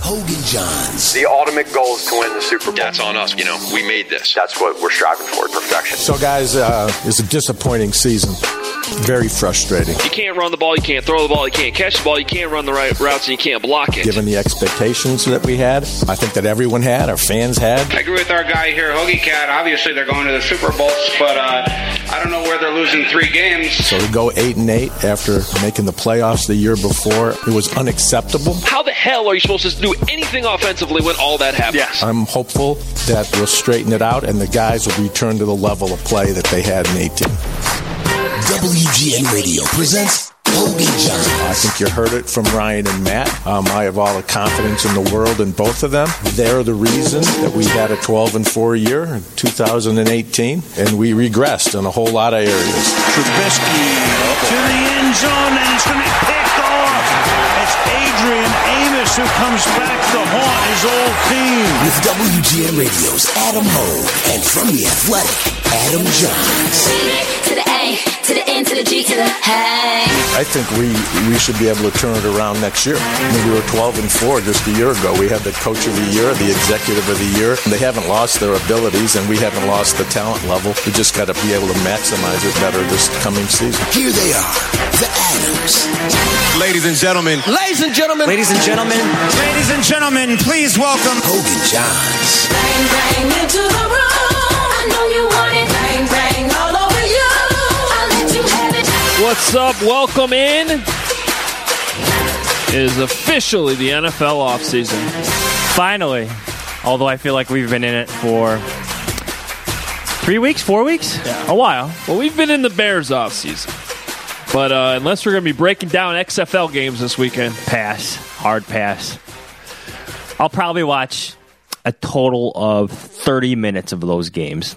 Hoge and Jahns. The ultimate goal is to win the Super Bowl. That's on us. You know, we made this. That's what we're striving for, perfection. So, guys, uh, it's a disappointing season. Very frustrating. You can't run the ball, you can't throw the ball, you can't catch the ball, you can't run the right routes, and you can't block it. Given the expectations that we had, I think that everyone had, our fans had. I agree with our guy here, Hoagie Cat. Obviously, they're going to the Super Bowl, but uh, I don't know where they're losing three games. So to go eight and eight after making the playoffs the year before, it was unacceptable. How the hell are you supposed to do anything offensively when all that happens? Yes. I'm hopeful that we'll straighten it out and the guys will return to the level of play that they had in 18. WGN Radio presents Hogan Johns. I think you heard it from Ryan and Matt. Um, I have all the confidence in the world in both of them. They're the reason that we had a 12 and 4 year in 2018, and we regressed in a whole lot of areas. Trubisky to the end zone, and it's going to be picked off. It's Adrian Amos who comes back to haunt his old team. With WGN Radio's Adam Hoge and from The Athletic, Adam Jahns. To the A, to the N, to the G, to the hey. I think we, we should be able to turn it around next year. I mean, we were 12 and 4 just a year ago. We had the coach of the year, the executive of the year. They haven't lost their abilities, and we haven't lost the talent level. We just got to be able to maximize it better this coming season. Here they are, the Adams. Ladies and gentlemen, Ladies and gentlemen. Ladies and gentlemen. Ladies and gentlemen, please welcome Hogan Johns. Bang, bang into the room. What's up? Welcome in. It is officially the NFL offseason. Finally. Although I feel like we've been in it for three weeks, four weeks? A while. Well, we've been in the Bears offseason. But uh, unless we're going to be breaking down XFL games this weekend, Pass. Hard pass. I'll probably watch a total of 30 minutes of those games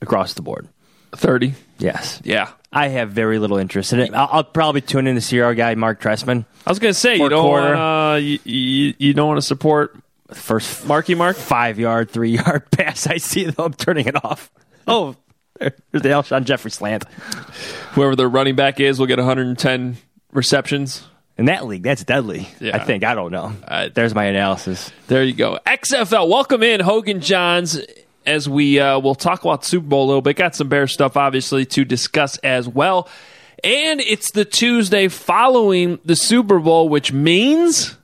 across the board. 30. Yes. Yeah. I have very little interest in it. I'll, I'll probably tune in to see our guy, Marc Trestman. I was going to say, you don't, quarter. wanna, you, you, you don't want to support First Marky Mark? five yard, three yard pass I see, though, I'm turning it off. Oh, there's the Alshon Jeffery slant. Whoever their running back is will get 110 receptions. In that league, that's deadly. Yeah. I think. I don't know. Uh, There's my analysis. There you go. XFL, welcome in Hoge and Jahns as we uh, will talk about Super Bowl a little bit. Got some Bear stuff, obviously, to discuss as well. And it's the Tuesday following the Super Bowl, which means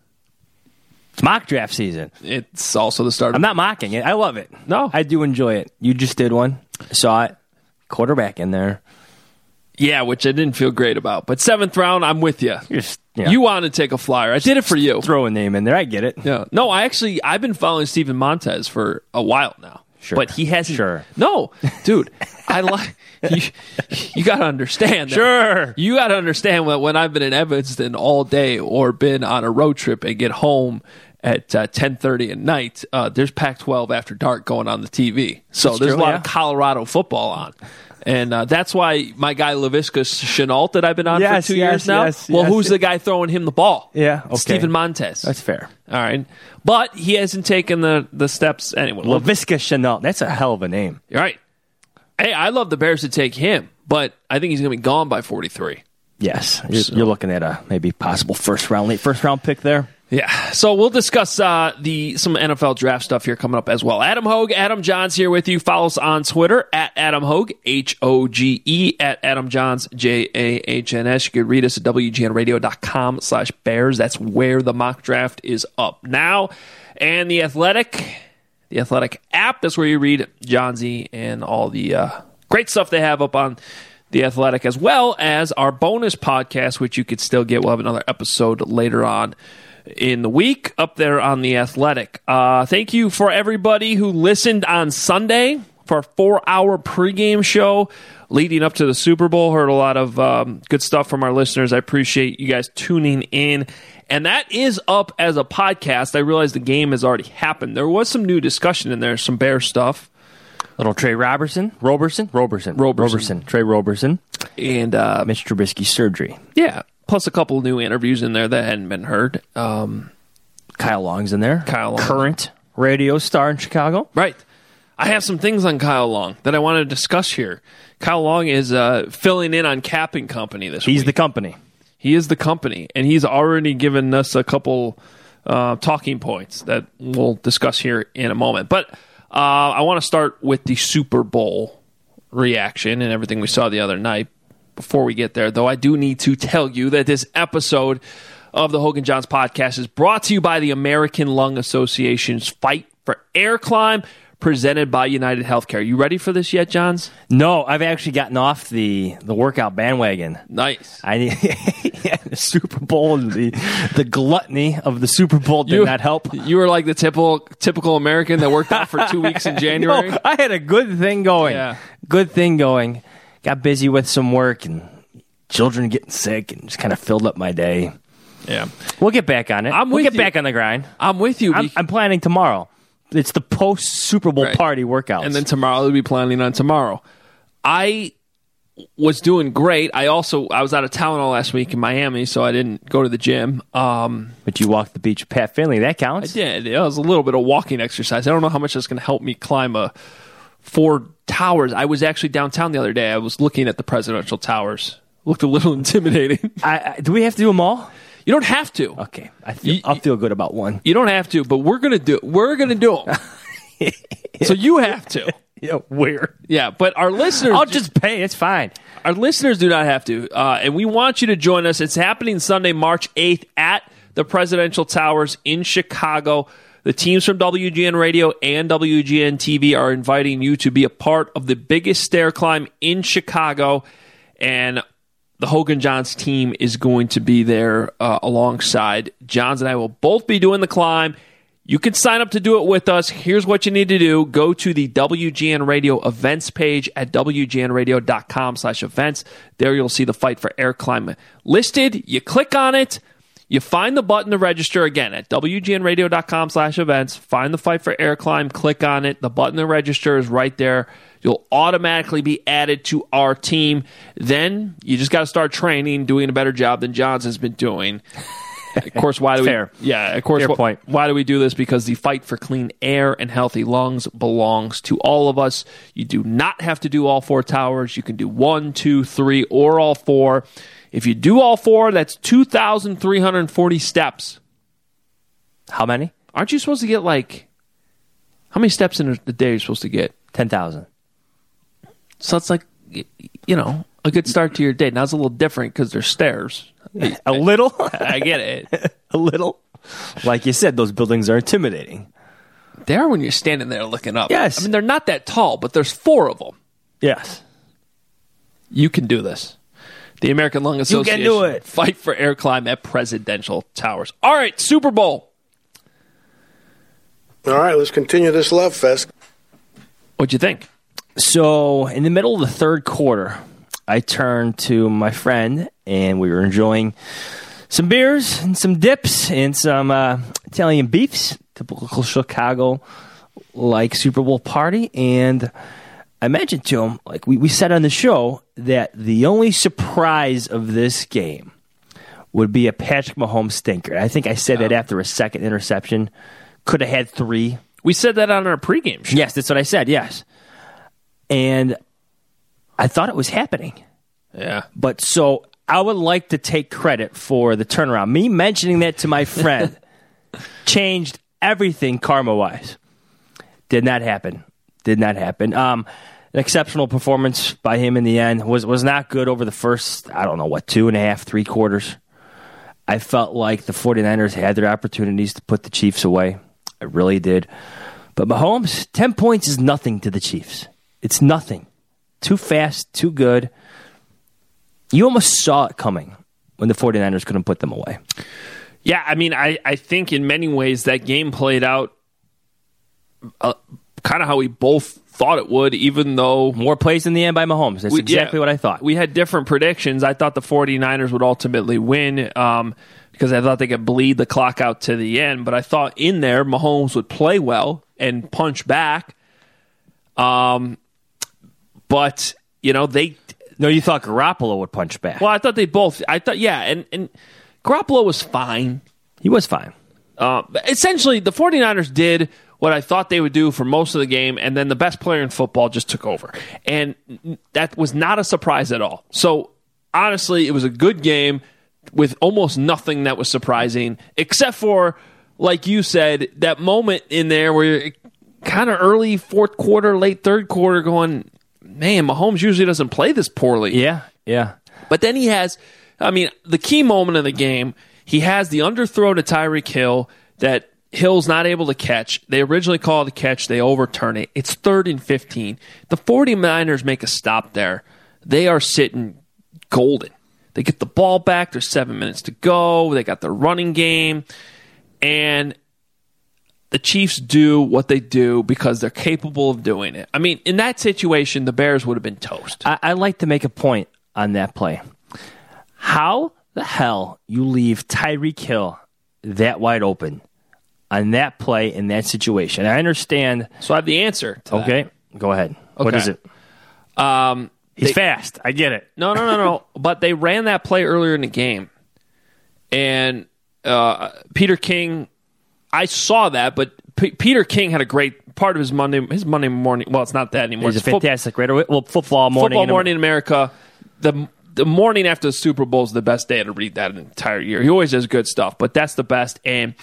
It's mock draft season. it's also the start of I'm not mocking it. I love it. No. I do enjoy it. You just did one. Saw it. Quarterback in there. Yeah, which I didn't feel great about. But seventh round, I'm with you. Just, yeah. You want to take a flyer. I did it for you. throw a name in there. I get it. Yeah. No, I actually I've been following Steven Montez for a while now. Sure. But he hasn't Sure. No, dude. I like you, you gotta understand that. Sure. You gotta understand when when I've been in Evanston all day or been on a road trip and get home at uh, 10:30 at night, uh, there's Pac-12 after dark going on the TV. So That's there's true, a lot yeah. of Colorado football on. And uh, that's why my guy Laviska Shenault that I've been on Yes, for two yes, years now. yes, well, who's the guy throwing him the ball? Yeah, okay. Steven Montez. That's fair. All right, but he hasn't taken the the steps anyway. Laviska Shenault. That's a hell of a name. you're. Hey, I love the Bears to take him, but I think he's going to be gone by 43. Yes. You're, So- you're looking at a maybe possible first round, late first round pick there. Yeah, so we'll discuss uh, the some NFL draft stuff here coming up as well. Adam Hoge, Adam Jahns here with you. Follow us on Twitter at Adam Hoge, H O G E, at Adam Jahns, J A H N S. You can read us at WGNradio.com slash Bears. That's where the mock draft is up now. And the Athletic, the Athletic app, that's where you read Jahnsy and all the uh, great stuff they have up on the Athletic, as well as our bonus podcast, which you could still get. We'll have another episode later on in the week up there on the Athletic. Uh, thank you for everybody who listened on Sunday. for our four-hour pregame show leading up to the Super Bowl. Heard a lot of um, good stuff from our listeners. I appreciate you guys tuning in. And that is up as a podcast. I realize the game has already happened. There was some new discussion in there, some bear stuff. Little Trey Robertson, Roberson, Roberson, Roberson. Trey Roberson, And uh, Mitch Trubisky surgery. yeah, plus a couple new interviews in there that hadn't been heard. Um, Kyle Long's in there. Kyle Long. current radio star in Chicago. Right. I have some things on Kyle Long that I want to discuss here. Kyle Long is uh, filling in on Kap and Company this week. He's week. the company. he is the company, and he's already given us a couple uh, talking points that we'll discuss here in a moment. But uh, I want to start with the Super Bowl reaction and everything we saw the other night. Before we get there, though, I do need to tell you that this episode of the Hoge and Jahns podcast is brought to you by the American Lung Association's Fight for Air Climb, presented by United Healthcare. You ready for this yet, Jahns? No, I've actually gotten off the the workout bandwagon. Nice. I yeah, the Super Bowl and the the gluttony of the Super Bowl did not help. You were like the typical typical American that worked out for two weeks in January. No, I had a good thing going. Yeah. Good thing going. Got busy with some work and children getting sick and just kind of filled up my day. Yeah, We'll get back on it. I'm we'll with get you. back on the grind. I'm with you. I'm, I'm planning tomorrow. It's the post Super Bowl Right. party workouts. and then tomorrow we'll be planning on tomorrow. I was doing great. I also I was out of town all last week in Miami, so I didn't go to the gym. Um, but you walked the beach with Pat Finley. That counts. I did. It was a little bit of walking exercise. I don't know how much that's going to help me climb a four towers. I was actually downtown the other day. I was looking at the presidential towers. Looked a little intimidating. I, I, do we have to do them all? You don't have to. Okay, I feel, You- I'll feel good about one. You don't have to, but we're gonna do. We're gonna do them. so you have to. Yeah, weird. Yeah, but our listeners. I'll just pay. It's fine. Our listeners do not have to, uh, and we want you to join us. It's happening Sunday, March eighth, at the Presidential Towers in Chicago. The teams from WGN Radio and WGN TV are inviting you to be a part of the biggest stair climb in Chicago, and the Hoge and Jahns team is going to be there uh, alongside. Jahns and I will both be doing the climb. You can sign up to do it with us. Here's what you need to do. Go to the WGN Radio events page at WGNradio.com slash events. There you'll see the Fight for Air Climb listed. You click on it. You find the button to register again at WGNradio.com slash events. Find the Fight for Air Climb. Click on it. The button to register is right there. You'll automatically be added to our team. Then you just got to start training, doing a better job than Jahns has been doing. Of course, why do Fair. we? Yeah, of course. Wh- point. Why do we do this? Because the fight for clean air and healthy lungs belongs to all of us. You do not have to do all four towers. You can do one, two, three, or all four. If you do all four, that's two thousand three hundred forty steps. How many? Aren't you supposed to get like? How many steps in a day are you supposed to get? Ten thousand. So it's like, you know, a good start to your day. Now it's a little different because there's stairs. A little. I get it. a little. Like you said, those buildings are intimidating. They are when you're standing there looking up. Yes. I mean, they're not that tall, but there's four of them. Yes. You can do this. The American Lung can Association. do it. Fight for air climb at presidential towers. All right, Super Bowl. All right, let's continue this love fest. What'd you think? So, in the middle of the third quarter, I turned to my friend and we were enjoying some beers and some dips and some uh, Italian beefs, typical Chicago like Super Bowl party. And I mentioned to him, like we, we said on the show, that the only surprise of this game would be a Patrick Mahomes stinker. I think I said that after a second interception. Could have had three. We said that on our pregame show. Yes, that's what I said. Yes. And I thought it was happening. Yeah. But so I would like to take credit for the turnaround. Me mentioning that to my friend changed everything karma wise. Did not happen. Did not happen. Um, an exceptional performance by him in the end was was not good over the first, I don't know what, two and a half, three quarters. I felt like the 49ers had their opportunities to put the Chiefs away. I really did. But Mahomes, 10 points is nothing to the Chiefs. It's nothing. Too fast, too good. You almost saw it coming when the 49ers couldn't put them away. Yeah, I mean, I, I think in many ways that game played out uh, kind of how we both thought it would, even though More plays in the end by Mahomes. That's we- exactly yeah, what I thought. We had different predictions. I thought the 49ers would ultimately win um, because I thought they could bleed the clock out to the end. But I thought in there, Mahomes would play well and punch back. Um, but, you know, they. no, you thought Garoppolo would punch back. Well, I thought they both. I thought, yeah. And, and Garoppolo was fine. He was fine. Uh, essentially, the 49ers did what I thought they would do for most of the game, and then the best player in football just took over. And that was not a surprise at all. So, honestly, it was a good game with almost nothing that was surprising, except for, like you said, that moment in there where you're kind of early fourth quarter, late third quarter going, man, Mahomes usually doesn't play this poorly. Yeah, yeah. But then he has, I mean, the key moment of the game, he has the underthrow to Tyreek Hill that Hill's not able to catch. They originally called the catch, they overturn it. It's third and 15. The 49ers make a stop there. They are sitting golden. They get the ball back. There's seven minutes to go. They got the running game. And the Chiefs do what they do because they're capable of doing it. I mean, in that situation, the Bears would have been toast. I, I like to make a point on that play. How the hell you leave Tyreek Hill that wide open on that play in that situation? I understand. So I have the answer. To that. Okay, go ahead. What Okay. is it? Um, He's they- fast. I get it. No, no, no, no. but they ran that play earlier in the game, and uh, Peter King. I saw that, but P- Peter King had a great part of his Monday his Monday morning. Well, it's not that anymore. He's a It's fo- fantastic writer. Well, football morning. football morning in America. The the morning after the Super Bowl is the best day to read that entire year. He always does good stuff, but that's the best. And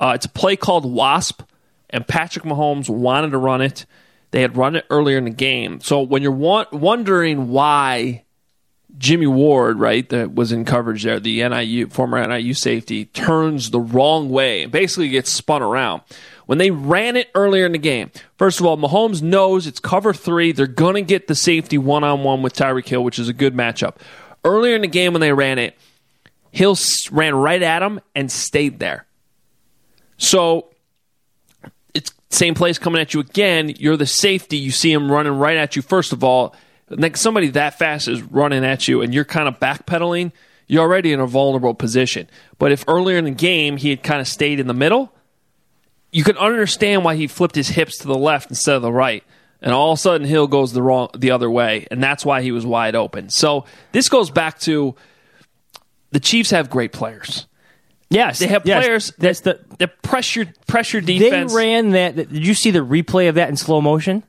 uh, it's a play called Wasp, and Patrick Mahomes wanted to run it. They had run it earlier in the game. So when you're wa- wondering why Jimmy Ward, right, that was in coverage there, the NIU former NIU safety, turns the wrong way and basically gets spun around. When they ran it earlier in the game, first of all, Mahomes knows it's cover three. They're going to get the safety one on one with Tyreek Hill, which is a good matchup. Earlier in the game when they ran it, Hill ran right at him and stayed there. So it's same place coming at you again. You're the safety. You see him running right at you. First of all, like somebody that fast is running at you, and you're kind of backpedaling. You're already in a vulnerable position. But if earlier in the game he had kind of stayed in the middle, you can understand why he flipped his hips to the left instead of the right. And all of a sudden Hill goes the wrong the other way, and that's why he was wide open. So this goes back to the Chiefs have great players. Yes, They have yes. players That's the the pressure pressure defense. They ran that. Did you see the replay of that in slow motion?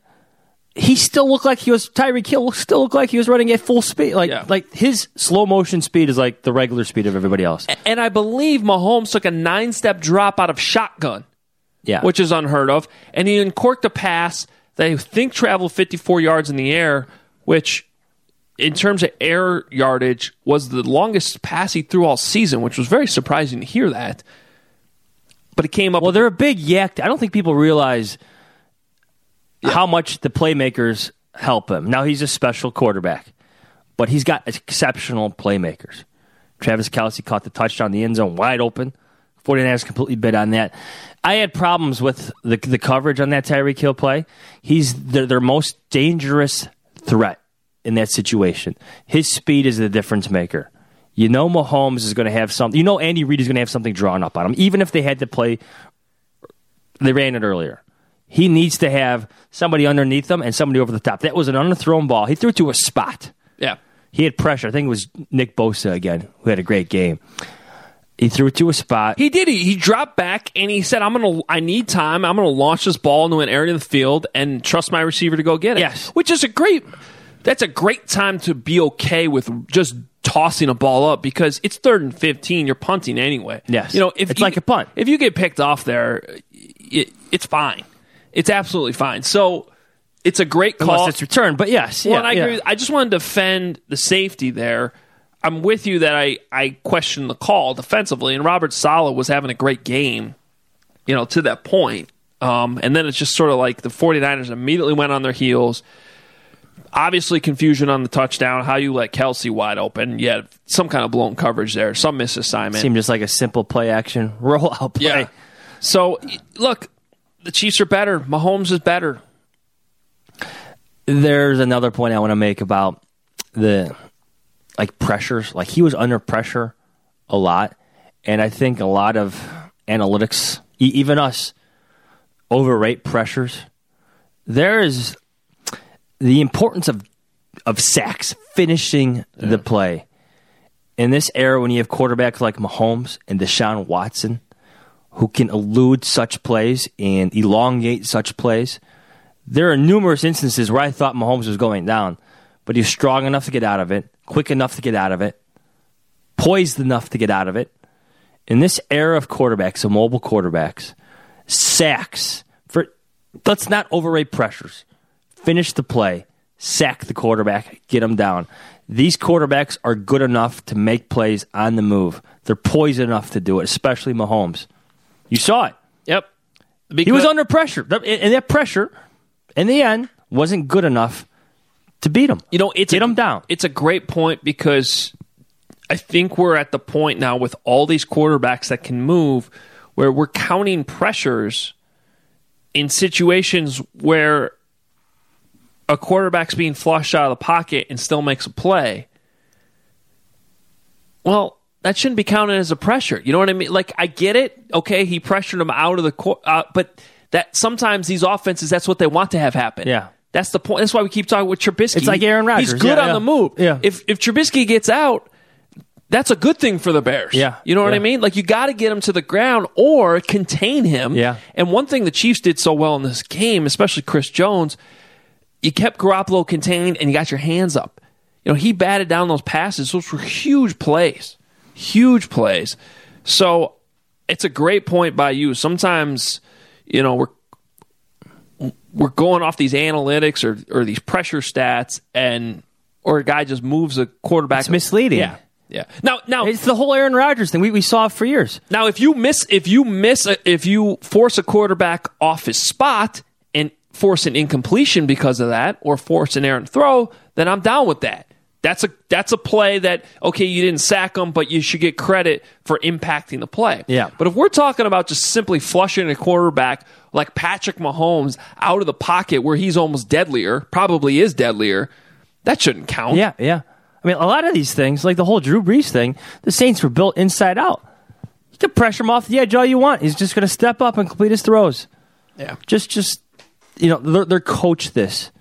He still looked like he was Tyreek Hill. Still looked like he was running at full speed. Like Yeah. like his slow motion speed is like the regular speed of everybody else. and I believe Mahomes took a nine step drop out of shotgun, Yeah, which is unheard of, and he uncorked a pass that I think traveled 54 yards in the air, which, in terms of air yardage, was the longest pass he threw all season, which was very surprising to hear that. But it came up. well, they're a big yak. I don't think people realize how much the playmakers help him. Now he's a special quarterback, but he's got exceptional playmakers. Travis Kelce caught the touchdown in the end zone wide open. 49ers completely bid on that. I had problems with the the coverage on that Tyreek Hill play. He's their, their most dangerous threat in that situation. His speed is the difference maker. You know Mahomes is going to have something. You know Andy Reid is going to have something drawn up on him, even if they had to play. They ran it earlier. He needs to have somebody underneath him and somebody over the top. That was an underthrown ball. He threw it to a spot. yeah. He had pressure. I think it was Nick Bosa again, who had a great game. He threw it to a spot. He did. He, he dropped back and he said, "I'm gonna. I need time. I'm gonna launch this ball into an area of the field and trust my receiver to go get it." Yes. which is a great. That's a great time to be okay with just tossing a ball up because it's third and fifteen. You're punting anyway. Yes. you know if It's you- like a punt. If you get picked off there, it, it's fine. It's absolutely fine. So it's a great call. Unless it's returned, but yes, Well, yeah, I yeah. agree. with- I just want to defend the safety there. I'm with you that I I question the call defensively, and Robert Saleh was having a great game, you know, to that point. Um, and then it's just sort of like the 49ers immediately went on their heels. Obviously, confusion on the touchdown. How you let Kelce wide open? Yeah, some kind of blown coverage there, some misassignment. Seemed just like a simple play action roll out play. Yeah. So look, the Chiefs are better. Mahomes is better. There's another point I want to make about the like pressures. Like he was under pressure a lot, and I think a lot of analytics, e- even us, overrate pressures. There is the importance of of sacks, finishing the play. In this era, when you have quarterbacks like Mahomes and Deshaun Watson, who can elude such plays and elongate such plays, there are numerous instances where I thought Mahomes was going down, but he's strong enough to get out of it, quick enough to get out of it, poised enough to get out of it. In this era of quarterbacks, of mobile quarterbacks, sacks for let's not overrate pressures. Finish the play, sack the quarterback, get him down. These quarterbacks are good enough to make plays on the move. They're poised enough to do it, especially Mahomes. You saw it. Yep. he was under pressure, and that pressure, in the end, wasn't good enough to beat him. You know, it's get a, him down. It's a great point because I think we're at the point now with all these quarterbacks that can move where we're counting pressures in situations where a quarterback's being flushed out of the pocket and still makes a play. Well, that shouldn't be counted as a pressure. You know what I mean? Like I get it. Okay, he pressured him out of the court, uh, but that sometimes these offenses that's what they want to have happen. Yeah. That's the point. That's why we keep talking with Trubisky. It's like Aaron Rodgers. He's good Yeah, on yeah. the move. Yeah. If if Trubisky gets out, that's a good thing for the Bears. Yeah. You know what I mean? Like you got to get him to the ground or contain him. Yeah. And one thing the Chiefs did so well in this game, especially Chris Jones, you kept Garoppolo contained and you got your hands up. You know, he batted down those passes. Those were huge plays. Huge plays. So it's a great point by you. Sometimes, you know, we're we're going off these analytics or or these pressure stats and or a guy just moves a quarterback It's misleading. Yeah. Yeah. Now now It's the whole Aaron Rodgers thing. We, we saw it for years. now, if you miss, if you miss, a, if you force a quarterback off his spot force an incompletion because of that, or force an errant throw, then I'm down with that. That's a that's a play that okay, you didn't sack him, but you should get credit for impacting the play. Yeah. But if we're talking about just simply flushing a quarterback like Patrick Mahomes out of the pocket where he's almost deadlier, probably is deadlier, that shouldn't count. Yeah, yeah. I mean, a lot of these things, like the whole Drew Brees thing, the Saints were built inside out. You can pressure him off the edge all you want. He's just going to step up and complete his throws. Yeah. Just, just you know, they're, they're coach this.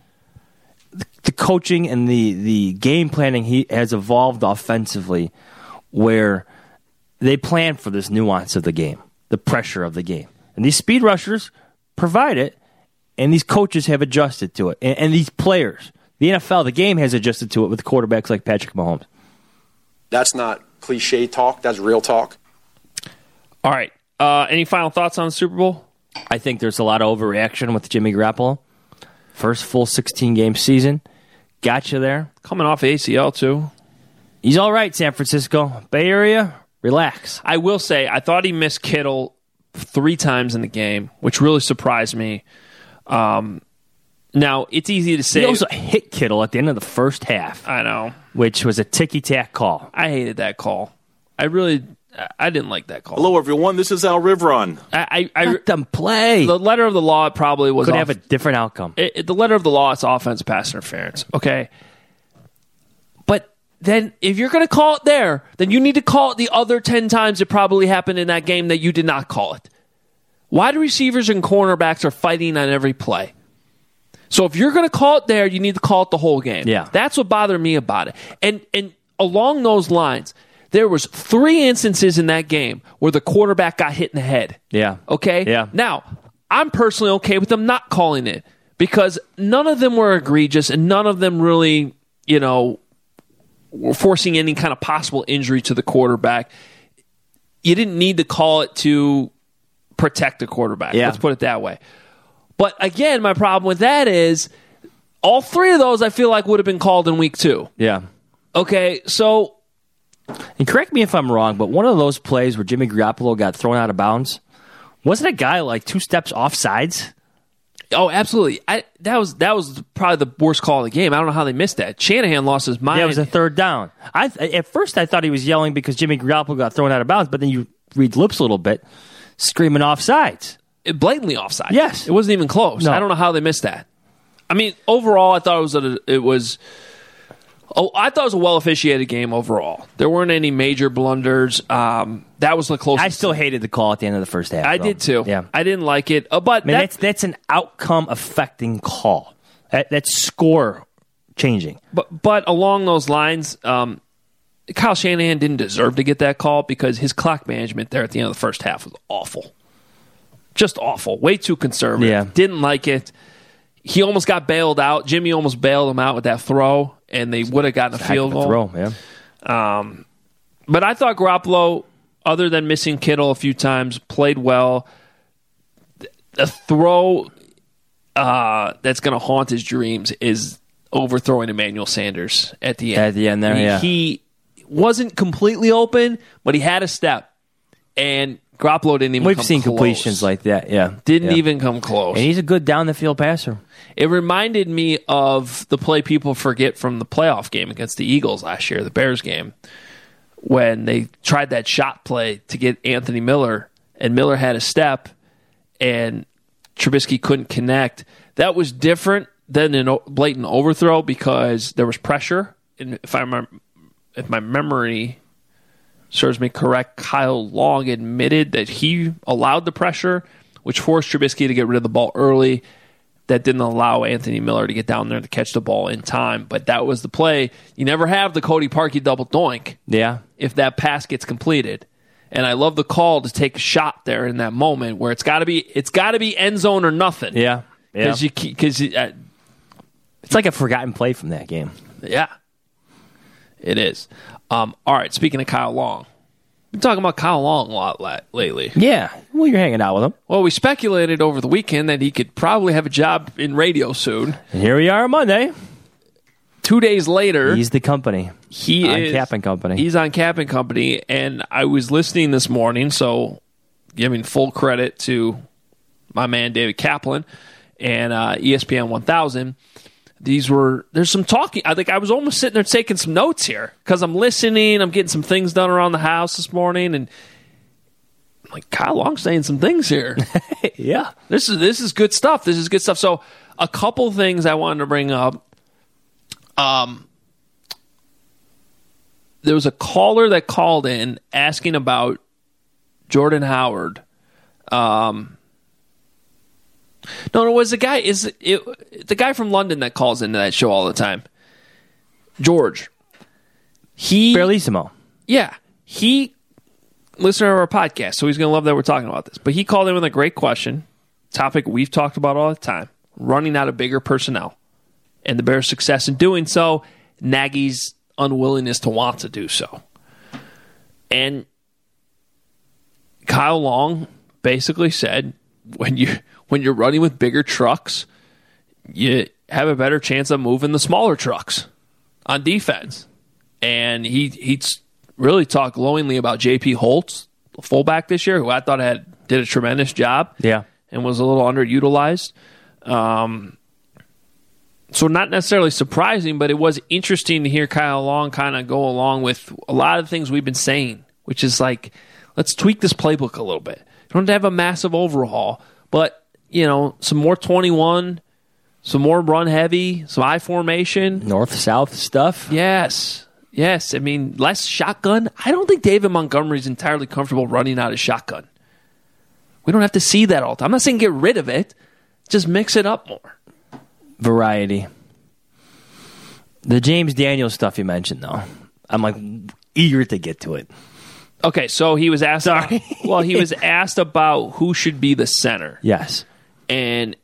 The, the coaching and the the game planning he has evolved offensively, where they plan for this nuance of the game, the pressure of the game, and these speed rushers provide it, and these coaches have adjusted to it, and, and these players, the NFL, the game has adjusted to it with quarterbacks like Patrick Mahomes. That's not cliche talk. That's real talk. All right. Uh, any final thoughts on the Super Bowl? I think there's a lot of overreaction with Jimmy Garoppolo. First full 16 game season, got you there. Coming off ACL too. He's all right, San Francisco Bay Area. Relax. I will say, I thought he missed Kittle three times in the game, which really surprised me. Um, now it's easy to say. He also hit Kittle at the end of the first half, I know. which was a ticky tack call. I hated that call. I really, I didn't like that call. Hello, everyone. This is Al Rivron. I, I, I Let them play. the letter of the law probably was Could off- have a different outcome. it, it- the letter of the law it's offense pass interference. Okay. But then if you're going to call it there, then you need to call it the other 10 times it probably happened in that game that you did not call it. Wide receivers and cornerbacks are fighting on every play. So if you're going to call it there, you need to call it the whole game. Yeah. That's what bothered me about it. And and along those lines, there was three instances in that game where the quarterback got hit in the head. Yeah. Okay. Yeah. Now, I'm personally okay with them not calling it because none of them were egregious and none of them really, you know, were forcing any kind of possible injury to the quarterback. You didn't need to call it to protect the quarterback. Yeah. Let's put it that way. But again, my problem with that is all three of those I feel like would have been called in week two. Yeah. Okay, so And correct me if I'm wrong, but one of those plays where Jimmy Garoppolo got thrown out of bounds, wasn't a guy like two steps off sides? Oh, absolutely. I, that was that was probably the worst call of the game. I don't know how they missed that. Shanahan lost his mind. Yeah, it was a third down. I at first I thought he was yelling because Jimmy Garoppolo got thrown out of bounds, but then you read lips a little bit, screaming off sides. blatantly offside. Yes. it wasn't even close. No. I don't know how they missed that. I mean, overall, I thought it was a, it was. Oh, I thought it was a well officiated game overall. There weren't any major blunders. Um, that was the closest. I still hated the call at the end of the first half. I though. did too. Yeah. I didn't like it. Uh, but I mean, that- that's that's an outcome affecting call. That, that's score changing. But but along those lines, um, Kyle Shanahan didn't deserve to get that call because his clock management there at the end of the first half was awful, just awful, way too conservative. Yeah. Didn't like it. He almost got bailed out. Jimmy almost bailed him out with that throw, and they would have gotten a field goal. throw, yeah. Um, but I thought Garoppolo, other than missing Kittle a few times, played well. The throw uh, that's going to haunt his dreams is overthrowing Emmanuel Sanders at the end. At the end there, he, yeah. he wasn't completely open, but he had a step, and Garoppolo didn't even. We've seen close. completions like that. Yeah, Didn't Yeah. even come close. And he's a good down the field passer. It reminded me of the play people forget from the playoff game against the Eagles last year, the Bears game, when they tried that shot play to get Anthony Miller, and Miller had a step, and Trubisky couldn't connect. That was different than a blatant overthrow because there was pressure. And if I remember, if my memory serves me correct, Kyle Long admitted that he allowed the pressure, which forced Trubisky to get rid of the ball early. That didn't allow Anthony Miller to get down there to catch the ball in time. But that was the play. You never have the Cody Parkey double doink Yeah, if that pass gets completed. And I love the call to take a shot there in that moment where it's got to be it's got to be end zone or nothing. yeah, yeah. because you because uh, It's like a forgotten play from that game. yeah, it is. Um, all right, speaking of Kyle Long, been talking about Kyle Long a lot la- lately. Yeah, well, you're hanging out with him. Well, we speculated over the weekend that he could probably have a job in radio soon. And here we are on Monday. Two days later, He's the company. he on is Kap and Company. He's on Kap and Company, and I was listening this morning, so giving full credit to my man David Kaplan and uh, ESPN 1000. These were there's some talking. I think I was almost sitting there taking some notes here because I'm listening. I'm getting some things done around the house this morning, and I'm like Kyle Long saying some things here. yeah, this is this is good stuff. This is good stuff. So a couple things I wanted to bring up. Um, there was a caller that called in asking about Jordan Howard. Um, no, no, it was the guy is it the guy from London that calls into that show all the time. George. He Barlissimo. yeah, he listened to our podcast, so he's going to love that we're talking about this. But he called in with a great question, topic we've talked about all the time: running out of bigger personnel, and the Bears' success in doing so, Nagy's unwillingness to want to do so. And Kyle Long basically said, when you when you're running with bigger trucks, you have a better chance of moving the smaller trucks on defense. And he he really talked glowingly about J.P. Holtz, the fullback this year, who I thought had did a tremendous job Yeah. and was a little underutilized. Um, so not necessarily surprising, but it was interesting to hear Kyle Long kind of go along with a lot of things we've been saying, which is like, let's tweak this playbook a little bit. You don't have to have a massive overhaul, but you know, some more twenty one, some more run heavy, some I formation, North south stuff. Yes. Yes. I mean, less shotgun. I don't think David Montgomery's entirely comfortable running out of shotgun. We don't have to see that all the time. I'm not saying get rid of it, just mix it up more. Variety. The James Daniels stuff you mentioned, though, I'm like eager to get to it. Okay, so he was asked. Sorry. well, he was asked about who should be the center, Yes. And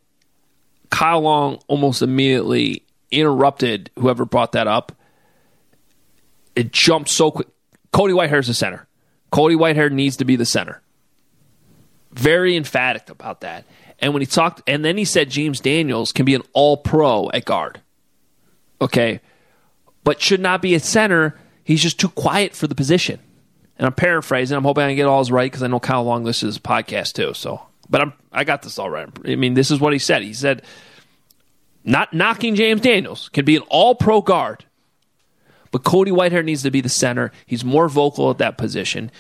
Kyle Long almost immediately interrupted whoever brought that up. It jumped so quick. Cody Whitehair's the center. Cody Whitehair needs to be the center. Very emphatic about that. And when he talked, and then he said James Daniels can be an all pro at guard. Okay. But should not be a center. He's just too quiet for the position. And I'm paraphrasing. I'm hoping I get all this right because I know Kyle Long listens to this podcast too. So, but I'm I got this all right. I mean, this is what he said. He said, not knocking James Daniels can be an all pro guard, but Cody Whitehair needs to be the center. He's more vocal at that position,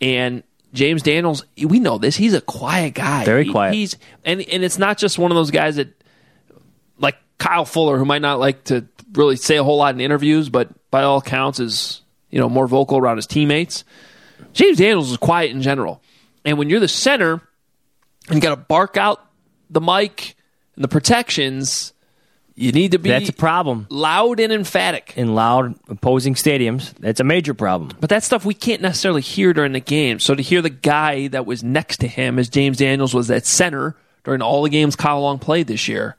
and James Daniels, we know this. He's a quiet guy. Very He- quiet. he's and and it's not just one of those guys that like Kyle Fuller, who might not like to really say a whole lot in interviews, but by all accounts is you know more vocal around his teammates. James Daniels is quiet in general, and when you're the center and you got to bark out the mic and the protections, you need to be That's a problem. loud and emphatic. In loud opposing stadiums, that's a major problem. But that stuff we can't necessarily hear during the game. So to hear the guy that was next to him as James Daniels was at center during all the games Kyle Long played this year,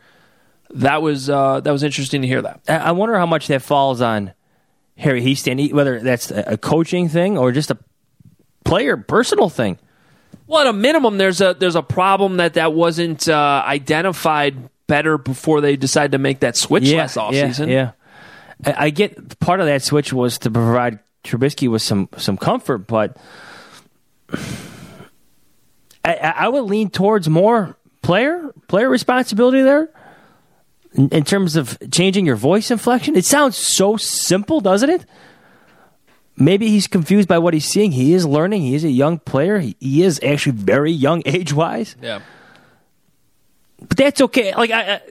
that was uh, that was interesting to hear that. I wonder how much that falls on Harry Hiestand, whether that's a coaching thing or just a player personal thing. Well, at a minimum, there's a there's a problem that that wasn't uh, identified better before they decided to make that switch last offseason. Yeah, yeah. I, I get part of that switch was to provide Trubisky with some some comfort, but I, I I would lean towards more player player responsibility there in, in terms of changing your voice inflection. It sounds so simple, doesn't it? Maybe he's confused by what he's seeing. He is learning. He is a young player. He, he is actually very young age wise. Yeah. But that's okay. Like I,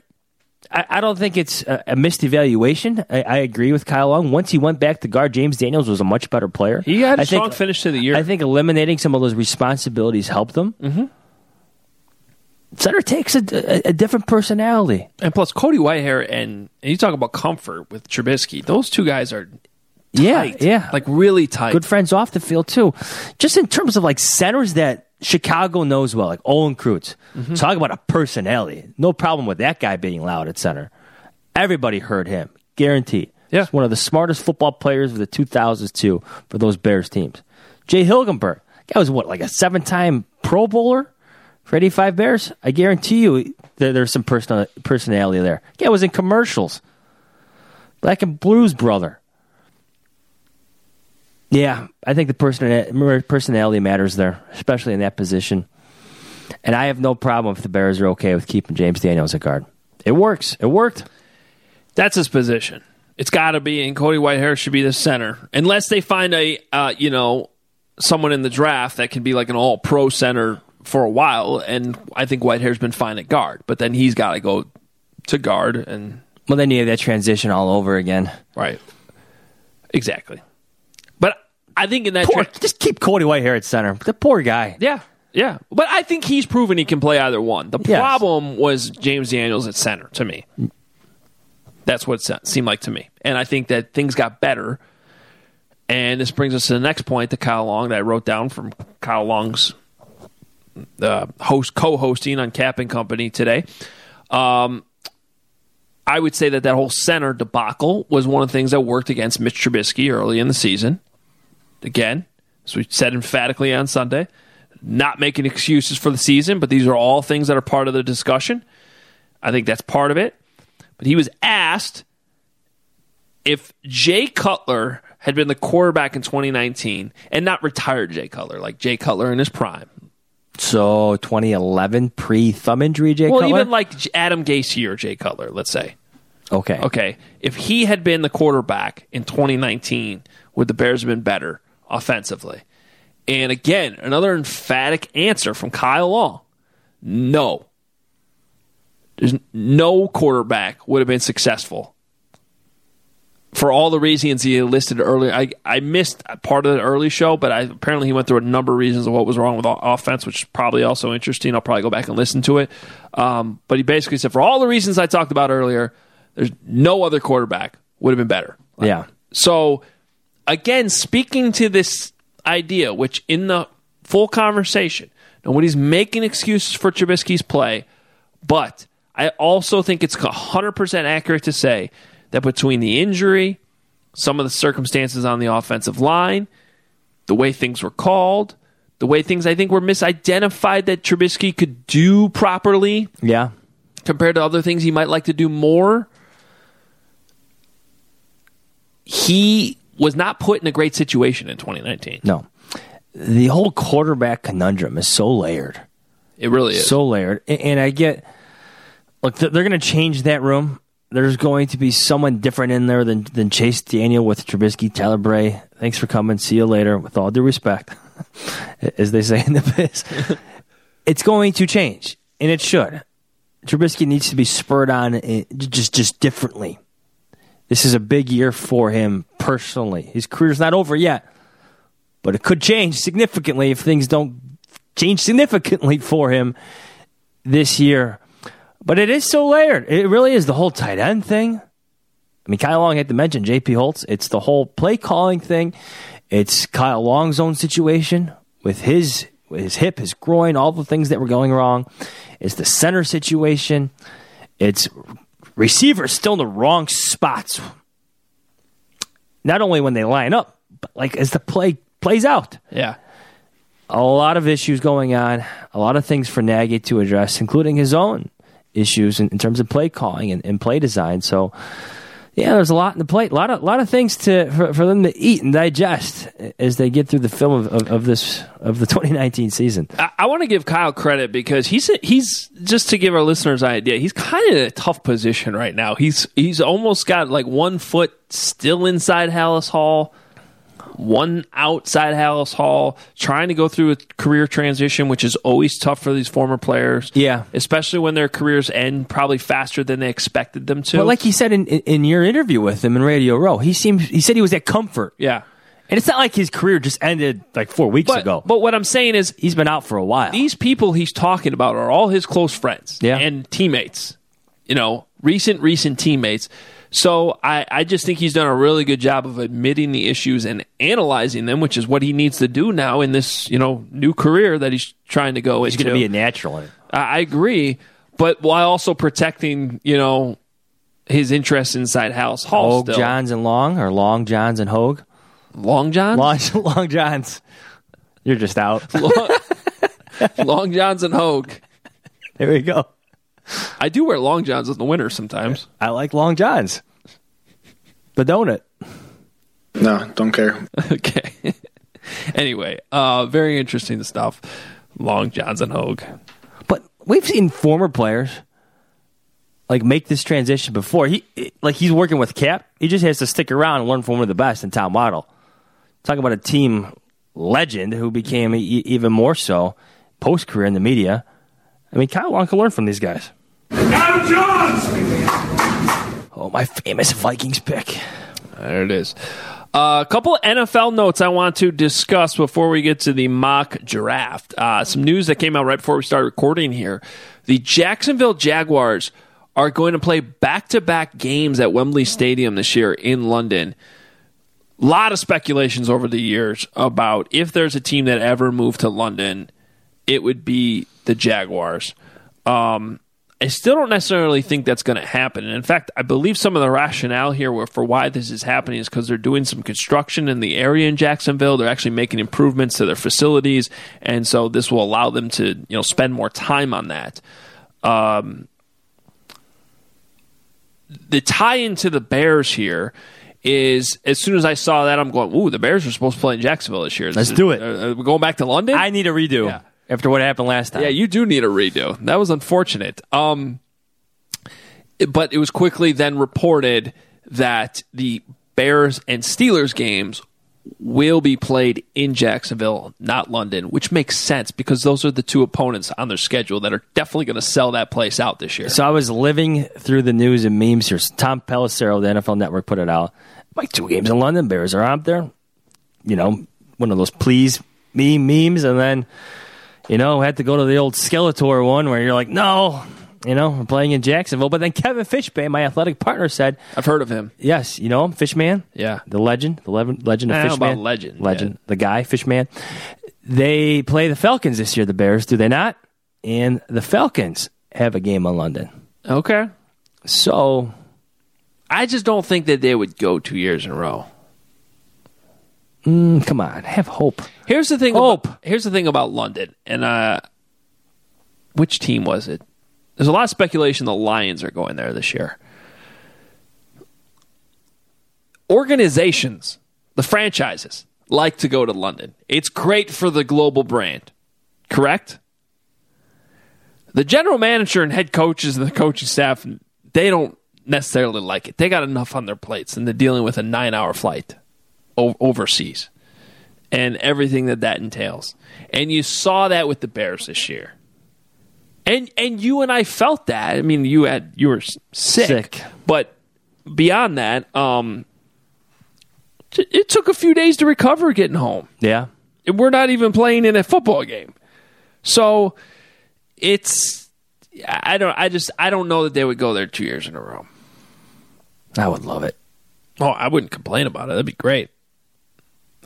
I, I don't think it's a, a missed evaluation. I, I agree with Kyle Long. Once he went back to guard, James Daniels was a much better player. He had a I strong finish to the year. I think eliminating some of those responsibilities helped him. Mm-hmm. Center takes a, a, a different personality. And plus, Cody Whitehair and, and you talk about comfort with Trubisky. Those two guys are tight. yeah, like really tight. Good friends off the field too. Just in terms of like centers that Chicago knows well, like Olin Kreutz. Mm-hmm. Talk about a personality. No problem with that guy being loud at center. Everybody heard him, guaranteed. Yeah, He's one of the smartest football players of the 2000s too for those Bears teams. Jay Hilgenberg, guy was what like a seven-time Pro Bowler for 85 Bears. I guarantee you there, there's some person, personality there. Guy was in commercials. Black and Blues brother. Yeah, I think the person personality matters there, especially in that position. And I have no problem if the Bears are okay with keeping James Daniels at guard. It works. It worked. That's his position. It's got to be, and Cody Whitehair should be the center, unless they find a uh, you know someone in the draft that can be like an all pro center for a while. And I think Whitehair's been fine at guard, but then he's got to go to guard and Well, then you have that transition all over again. right, exactly. I think in that Poor, tra- just keep Cody Whitehair at center. The poor guy. Yeah, yeah. But I think he's proven he can play either one. The Yes. problem was James Daniels at center to me. That's what it seemed like to me. And I think that things got better. And this brings us to the next point to Kyle Long that I wrote down from Kyle Long's uh, host co-hosting on Kap and Company today. Um, I would say that that whole center debacle was one of the things that worked against Mitch Trubisky early in the season. Again, as we said emphatically on Sunday, not making excuses for the season, but these are all things that are part of the discussion. I think that's part of it. But he was asked if Jay Cutler had been the quarterback in 2019 and not retired Jay Cutler, like Jay Cutler in his prime. So 2011 pre thumb injury, Jay Cutler. well, Cutler? even like Adam Gase or Jay Cutler, let's say. okay. Okay, if he had been the quarterback in 2019, would the Bears have been better offensively? And again, another emphatic answer from Kyle Long: No. There's no quarterback would have been successful for all the reasons he listed earlier. I, I missed part of the early show, but I, apparently he went through a number of reasons of what was wrong with offense, which is probably also interesting. I'll probably go back and listen to it. Um, but he basically said, for all the reasons I talked about earlier, there's no other quarterback would have been better. Yeah. So, again, speaking to this idea, which in the full conversation, nobody's making excuses for Trubisky's play, but I also think it's 100% accurate to say that between the injury, some of the circumstances on the offensive line, the way things were called, the way things I think were misidentified that Trubisky could do properly Yeah. compared to other things he might like to do more, he was not put in a great situation in 2019. No. The whole quarterback conundrum is so layered. It really is. So layered. And I get, look, they're going to change that room. There's going to be someone different in there than, than Chase Daniel with Trubisky, Tyler Bray. Thanks for coming. See you later. With all due respect, as they say in the biz. it's going to change, and it should. Trubisky needs to be spurred on eh, just just differently. This is a big year for him personally. His career's not over yet, but it could change significantly if things don't change significantly for him this year. But it is so layered. It really is the whole tight end thing. I mean, Kyle Long had to mention JP Holtz. It's the whole play calling thing. It's Kyle Long's own situation with his his hip, his groin, all the things that were going wrong. It's the center situation. It's receivers still in the wrong spots. Not only when they line up, but like as the play plays out. Yeah. A lot of issues going on, a lot of things for Nagy to address, including his own issues in, in terms of play calling and, and play design. So yeah, there's a lot in the plate, a lot of lot of things to for, for them to eat and digest as they get through the film of, of, of this of the 2019 season. I, I want to give Kyle credit because he's he's just to give our listeners an idea. He's kind of in a tough position right now. He's he's almost got like one foot still inside Halas Hall, one outside Halas Hall, trying to go through a career transition, which is always tough for these former players. Yeah, especially when their careers end probably faster than they expected them to. But like he said in, in, in your interview with him in Radio Row, he seemed he said he was at comfort. Yeah. And it's not like his career just ended like four weeks But, ago. but what I'm saying is, he's been out for a while. these people he's talking about are all his close friends Yeah. and teammates. You know, recent recent teammates. So I, I just think he's done a really good job of admitting the issues and analyzing them, which is what he needs to do now in this you know new career that he's trying to go He's into. going to be a natural in it. I I agree, but while also protecting you know his interests inside Halas Hall. Hoge, still. Jahns, and Long, or Long, Jahns, and Hoge? Long Johns, Long, Long Johns. You're just out. Long, Long Johns and Hoge. There we go. I do wear long johns in the winter sometimes. I like Long Johns. But don't it? No, don't care. okay. anyway, uh, very interesting stuff. Long Johns and Hoge. But we've seen former players like make this transition before. He like he's working with Kap. He just has to stick around and learn from one of the best in Tom Waddle. Talk about a team legend who became even more so post career in the media. I mean, Kyle Long can learn from these guys. Adam Jahns! Oh, my famous Vikings pick. There it is. Uh, a couple NFL notes I want to discuss before we get to the mock draft. Uh, some news that came out right before we started recording here. The Jacksonville Jaguars are going to play back to back games at Wembley Stadium this year in London. A lot of speculations over the years about if there's a team that ever moved to London, it would be the Jaguars. Um, I still don't necessarily think that's going to happen. And in fact, I believe some of the rationale here for why this is happening is because they're doing some construction in the area in Jacksonville. They're actually making improvements to their facilities, and so this will allow them to you know spend more time on that. Um, the tie into the Bears here is as soon as I saw that, I'm going, "Ooh, the Bears are supposed to play in Jacksonville this year. Let's do it. Uh, uh, we're going back to London. I need a redo after what happened last time. Yeah, you do need a redo. That was unfortunate. Um, but it was quickly then reported that the Bears and Steelers games will be played in Jacksonville, not London, which makes sense because those are the two opponents on their schedule that are definitely going to sell that place out this year. So I was living through the news and memes here. Tom Pelissero, the NFL Network, put it out. Like two games in London, Bears are out there. You know, one of those please me memes, and then you know had to go to the old Skeletor one where you're like, no, you know, we're playing in Jacksonville. But then Kevin Fishbain, my athletic partner, said, I've heard of him. Yes, you know him, Fishman. Yeah, the legend, the le- legend of I Fishman. about legend, legend, the guy, Fishman. They play the Falcons this year. The Bears, do they not? And the Falcons have a game on London. Okay. So I just don't think that they would go two years in a row. Mm, come on, have hope. Here's the thing. Hope. About, here's the thing about London, and uh, which team was it? There's a lot of speculation the Lions are going there this year. Organizations, the franchises, like to go to London. It's great for the global brand, correct? The general manager and head coaches and the coaching staff, they don't necessarily like it. They got enough on their plates, and they're dealing with a nine-hour flight o- overseas and everything that that entails. And you saw that with the Bears this year. And and you and I felt that. I mean, you had you were sick, Sick. but beyond that, um, it took a few days to recover getting home. Yeah. And We're not even playing in a football game, so it's. I don't. I just. I don't know that they would go there two years in a row. I would love it. Oh, I wouldn't complain about it. That'd be great.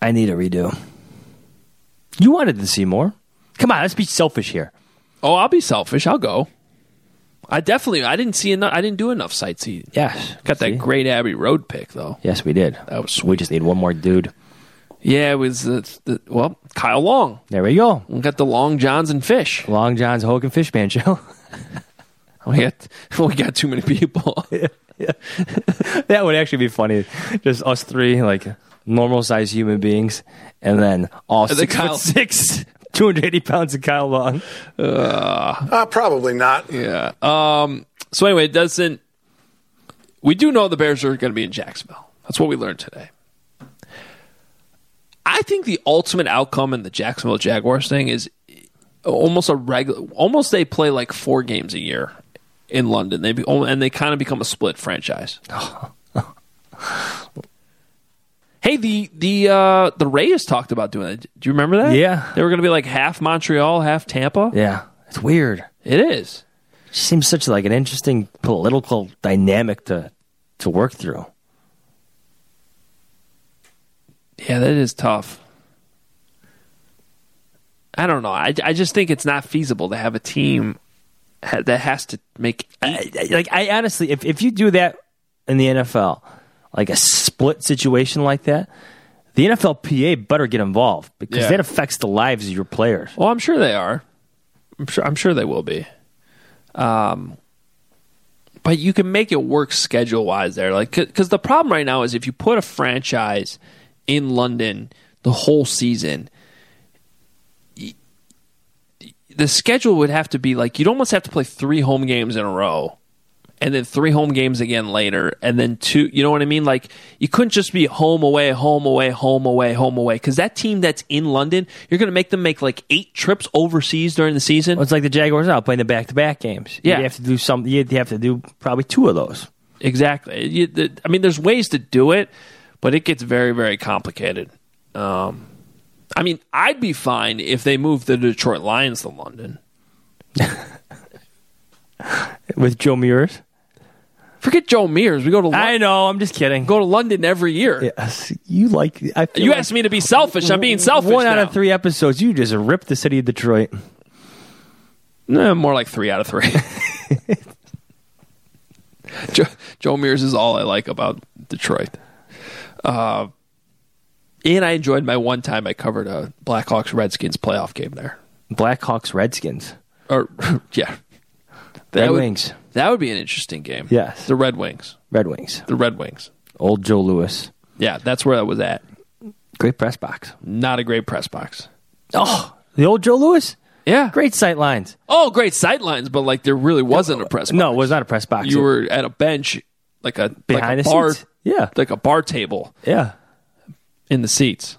I need a redo. You wanted to see more. Come on, let's be selfish here. Oh, I'll be selfish. I'll go. I definitely. I didn't see enough. I didn't do enough sightseeing. Yes. Got that great Abbey Road pick though. Yes, we did. That was We just need one more dude. Yeah, it was the, the well Kyle Long. There we go. We got the Long Johns and Fish. Long John's Hogan Fishman show. We got we got too many people. that would actually be funny. Just us three, like normal sized human beings, and then all And six Kyle- foot six, 280 pounds of Kyle Long. Uh, probably not. yeah. Um. So anyway, it doesn't. We do know the Bears are going to be in Jacksonville. That's what we learned today. I think the ultimate outcome in the Jacksonville Jaguars thing is almost a regular. Almost they play like four games a year in London. They be, and they kind of become a split franchise. hey, the the uh, the Rays talked about doing it. Do you remember that? Yeah. they were going to be like half Montreal, half Tampa. Yeah, it's weird. It is. It seems such like an interesting political dynamic to to work through. Yeah, that is tough. I don't know. I, I just think it's not feasible to have a team that has to make. I, like I honestly, if if you do that in the NFL, like a split situation like that, the NFLPA better get involved because Yeah. that affects the lives of your players. Well, I'm sure they are. I'm sure. I'm sure they will be. Um, but you can make it work schedule wise there, like because the problem right now is if you put a franchise in London the whole season, the schedule would have to be like you'd almost have to play three home games in a row. And then three home games again later, and then two. You know what I mean? Like you couldn't just be home away, home away, home away, home away. Because that team that's in London, you're going to make them make like eight trips overseas during the season. Well, it's like the Jaguars now playing the back to back games. Yeah. you have to do some. You have to do probably two of those. Exactly. You, the, I mean, there's ways to do it, but it gets very, very complicated. Um, I mean, I'd be fine if they moved the Detroit Lions to London. with Joe Muer. Forget Joe Muer. We go to. Lon- I know. I'm just kidding. Go to London every year. Yes, you like. I feel You like asked me to be selfish. I'm being selfish. One out now. of three episodes, you just ripped the city of Detroit. No, more like three out of three. Joe, Joe Muer is all I like about Detroit. Uh, and I enjoyed my one time I covered a Blackhawks Redskins playoff game there. Blackhawks, Redskins, Or yeah, Red would- Wings, That would be an interesting game. Yes. the Red Wings. Red Wings, The Red Wings. old Joe Louis. Yeah, that's where I was at. Great press box. Not a great press box. Oh, the old Joe Louis. Yeah. Great sight lines. Oh, great sight lines, but like there really wasn't a press box. No, it was not a press box. You were at a bench, like a Behind like the bar, seats. Yeah. like a bar table yeah. in the seats.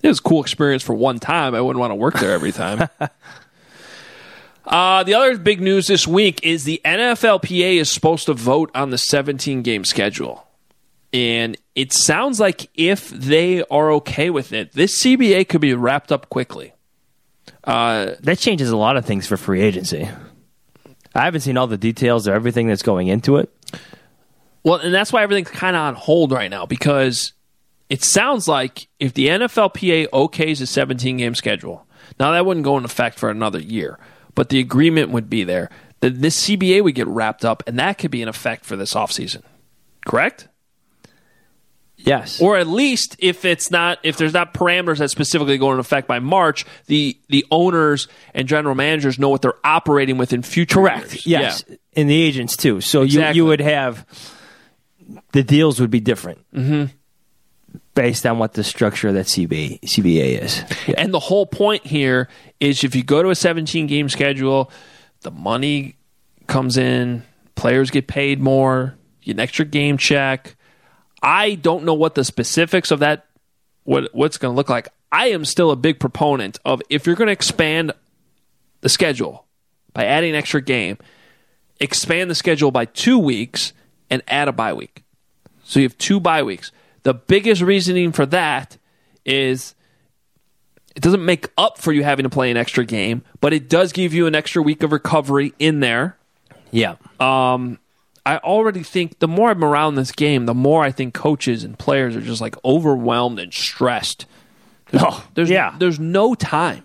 It was a cool experience for one time. I wouldn't want to work there every time. uh, the other big news this week is the NFLPA is supposed to vote on the 17 game schedule. And it sounds like if they are okay with it, this CBA could be wrapped up quickly. Uh, That changes a lot of things for free agency. I haven't seen all the details of everything that's going into it. Well, and that's why everything's kind of on hold right now because it sounds like if the NFLPA okays a 17 game schedule, now that wouldn't go into effect for another year, but the agreement would be there that this CBA would get wrapped up and that could be in effect for this offseason. Correct? Yes. Or at least if it's not if there's not parameters that specifically go into effect by March, the the owners and general managers know what they're operating with in future Correct. years. Yes. And the agents too. So Exactly. you you would have the deals would be different Mm-hmm. Based on what the structure of that CBA CBA is. And the whole point here is if you go to a 17 game schedule, the money comes in, players get paid more, you get an extra game check. I don't know what the specifics of that what what's going to look like. I am still a big proponent of if you're going to expand the schedule, by adding an extra game, expand the schedule by two weeks, and add a bye week. So you have two bye weeks. The biggest reasoning for that is it doesn't make up for you having to play an extra game, but it does give you an extra week of recovery in there. Yeah. Um, I already think the more I'm around this game, the more I think coaches and players are just like overwhelmed and stressed. There's, Oh, there's, yeah. there's no time.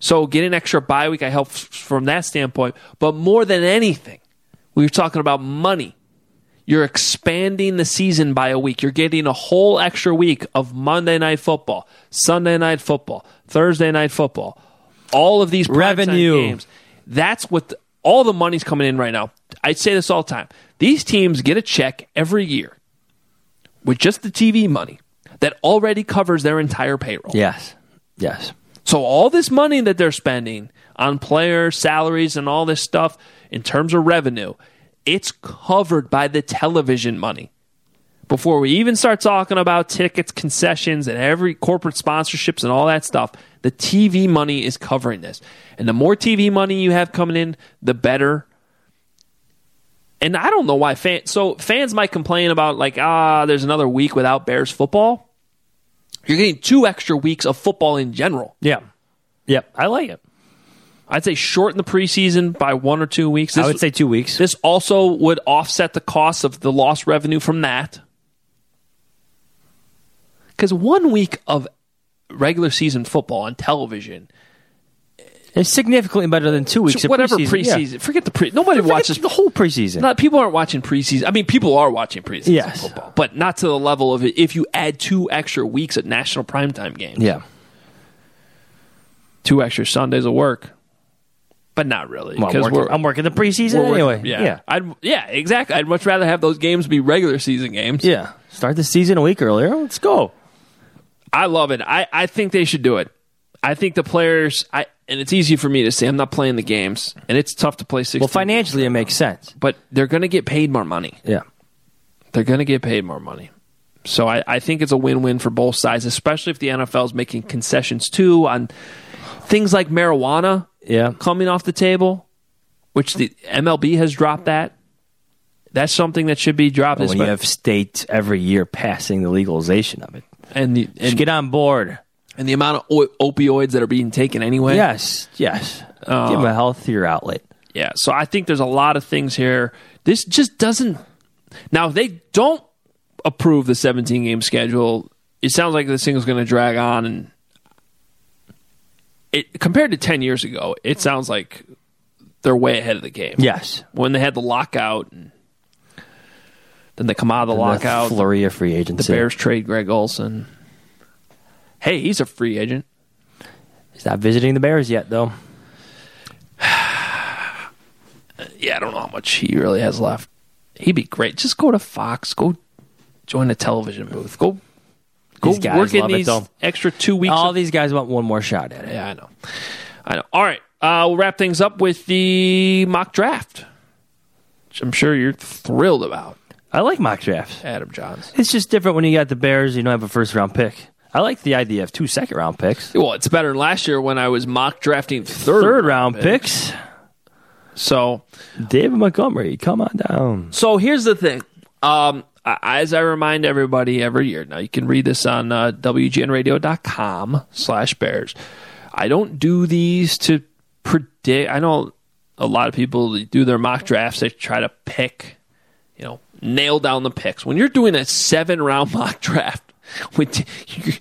So getting an extra bye week, I help f- from that standpoint. But more than anything, we were talking about money. You're expanding the season by a week. You're getting a whole extra week of Monday night football, Sunday night football, Thursday night football. All of these Revenue. games. That's what the- all the money's coming in right now. I say this all the time. These teams get a check every year with just the TV money that already covers their entire payroll. Yes. Yes. So all this money that they're spending on players, salaries, and all this stuff in terms of revenue, it's covered by the television money. Before we even start talking about tickets, concessions, and every corporate sponsorships and all that stuff, the TV money is covering this. And the more TV money you have coming in, the better. And I don't know why fans. So fans might complain about like ah, there's another week without Bears football. You're getting two extra weeks of football in general. Yeah. Yep. I like it. I'd say shorten the preseason by one or two weeks. I would say two weeks. This also would offset the cost of the lost revenue from that. Because one week of regular season football on television, eh, It's significantly better than two weeks of whatever preseason. preseason, Yeah. forget the pre. Nobody Forget watches the whole preseason. Not people aren't watching preseason. I mean, people are watching preseason Yes. football, but not to the level of it. If you add two extra weeks at national primetime games, yeah. two extra Sundays of work, but not really Well, I'm, because working, we're I'm working the preseason working- anyway. Yeah, Yeah. I'd, yeah, exactly. I'd much rather have those games be regular season games. Yeah. Start the season a week earlier. Let's go. I love it. I, I think they should do it. I think the players. I and it's easy for me to say I'm not playing the games, and it's tough to play 16. Well, financially, it makes sense. but they're going to get paid more money. Yeah. They're going to get paid more money. So I, I think it's a win-win for both sides, especially if the NFL is making concessions too on things like marijuana Yeah. coming off the table, which the MLB has dropped that. That's something that should be dropped. When you have states every year passing the legalization of it, and the and, get on board. and the amount of o- opioids that are being taken anyway. Yes. Yes. Uh, Give them a healthier outlet. Yeah, so I think there's a lot of things here. This just doesn't. Now, if they don't approve the 17 game schedule, it sounds like this thing is going to drag on. And it compared to 10 years ago, it sounds like they're way ahead of the game. Yes. When they had the lockout, and then they come out of the And lockout. flurry of free agents. the. Bears trade Greg Olsen. Hey, he's a free agent. He's not visiting the Bears yet, though. yeah, I don't know how much he really has left. He'd be great. Just go to Fox. Go join a television booth. Go go These guys work in it, these though. extra two weeks. All of- these guys want one more shot at it. yeah, I know. I know. All right. Uh, we'll wrap things up with the mock draft, which I'm sure you're thrilled about. I like mock drafts. Adam Jahns. It's just different when you got the Bears. You don't have a first round pick. I like the idea of two second round picks, Well, it's better than last year when I was mock drafting third, third round picks. So David Montgomery, come on down. So here's the thing. Um, as I remind everybody every year, now you can read this on uh, WGNradio.com slash Bears. I don't do these to predict. I know a lot of people do their mock drafts. They try to pick, you know, nail down the picks. When you're doing a seven round mock draft, with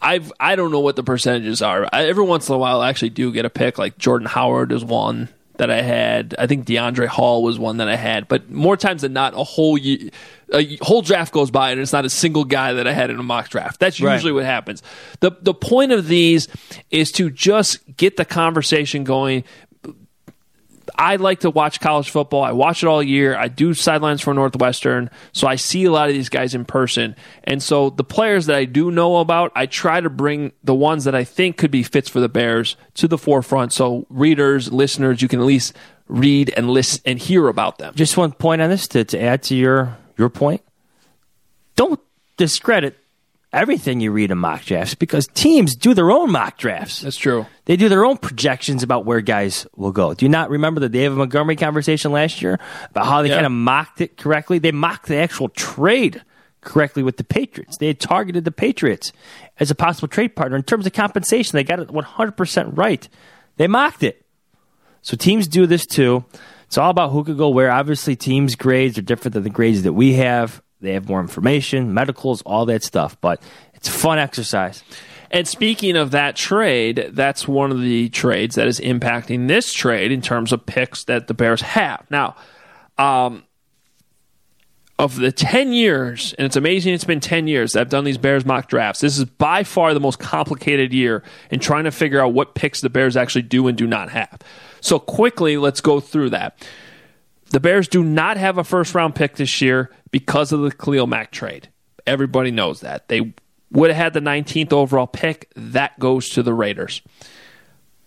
I've I don't know what the percentages are. I, every once in a while, I actually do get a pick. Like Jordan Howard is one that I had. I think DeAndre Hall was one that I had. But more times than not, a whole ye- a whole draft goes by and it's not a single guy that I had in a mock draft. That's Right. usually what happens. the The point of these is to just get the conversation going. I like to watch college football. I watch it all year. I do sidelines for Northwestern, so I see a lot of these guys in person. And so the players that I do know about, I try to bring the ones that I think could be fits for the Bears to the forefront. So readers, listeners, you can at least read and listen and hear about them. Just one point on this to, to add to your your point. Don't discredit everything you read in mock drafts because teams do their own mock drafts. That's true. They do their own projections about where guys will go. Do you not remember the David Montgomery conversation last year about how they Yeah. kind of mocked it correctly? They mocked the actual trade correctly with the Patriots. They had targeted the Patriots as a possible trade partner in terms of compensation. They got it 100% right. They mocked it. So teams do this too. It's all about who could go where. Obviously, teams' grades are different than the grades that we have. They have more information, medicals, all that stuff. But it's a fun exercise. And speaking of that trade, that's one of the trades that is impacting this trade in terms of picks that the Bears have. Now, um, of the 10 years, and it's amazing it's been 10 years that I've done these Bears mock drafts, this is by far the most complicated year in trying to figure out what picks the Bears actually do and do not have. So, quickly, let's go through that. The Bears do not have a first round pick this year because of the Khalil Mack trade. Everybody knows that. They would have had the 19th overall pick. That goes to the Raiders.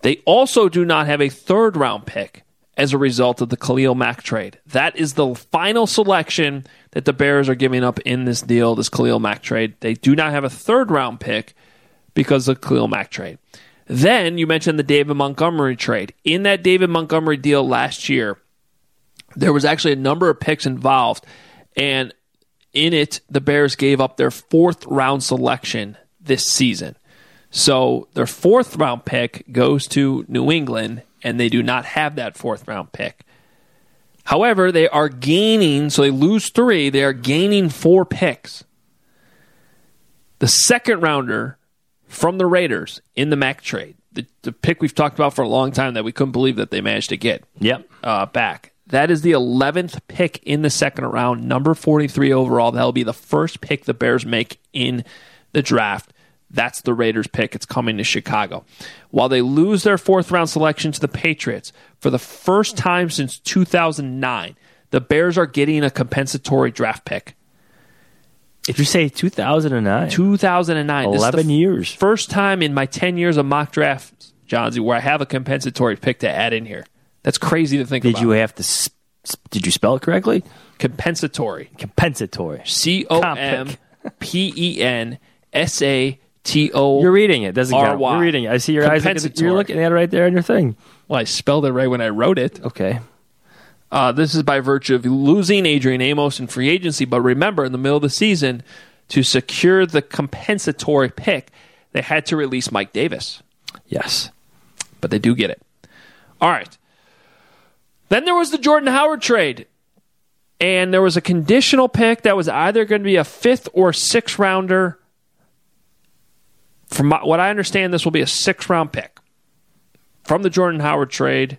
They also do not have a third round pick as a result of the Khalil Mack trade. That is the final selection that the Bears are giving up in this deal, this Khalil Mack trade. They do not have a third round pick because of the Khalil Mack trade. Then you mentioned the David Montgomery trade. In that David Montgomery deal last year, there was actually a number of picks involved, and in it, the Bears gave up their fourth round selection this season. So their fourth round pick goes to New England, and they do not have that fourth round pick. However, they are gaining, so they lose three, they are gaining four picks. The second rounder from the Raiders in the Mack trade, the, the pick we've talked about for a long time that we couldn't believe that they managed to get Yep. uh, back. That is the 11th pick in the second round, number 43 overall. That'll be the first pick the Bears make in the draft. That's the Raiders pick. It's coming to Chicago. While they lose their fourth round selection to the Patriots for the first time since 2009, the Bears are getting a compensatory draft pick. If you say 2009? 2009. This is the 11 years. First time in my 10 years of mock drafts, Jahnsy, where I have a compensatory pick to add in here. That's crazy to think Did about. you have to? s- s- Did you spell it correctly? compensatory? Compensatory. C O M P E N S A T O. You're reading it. Doesn't count. R-Y. You're reading it. I see your eyes. Looking, Compensatory. you're looking at it right there on your thing. Well, I spelled it right when I wrote it. Okay. Uh, this is by virtue of losing Adrian Amos in free agency. But remember, in the middle of the season, to secure the compensatory pick, they had to release Mike Davis. Yes. But they do get it. All right. Then there was the Jordan Howard trade. And there was a conditional pick that was either going to be a fifth or sixth rounder. From my, what I understand, this will be a sixth round pick from the Jordan Howard trade.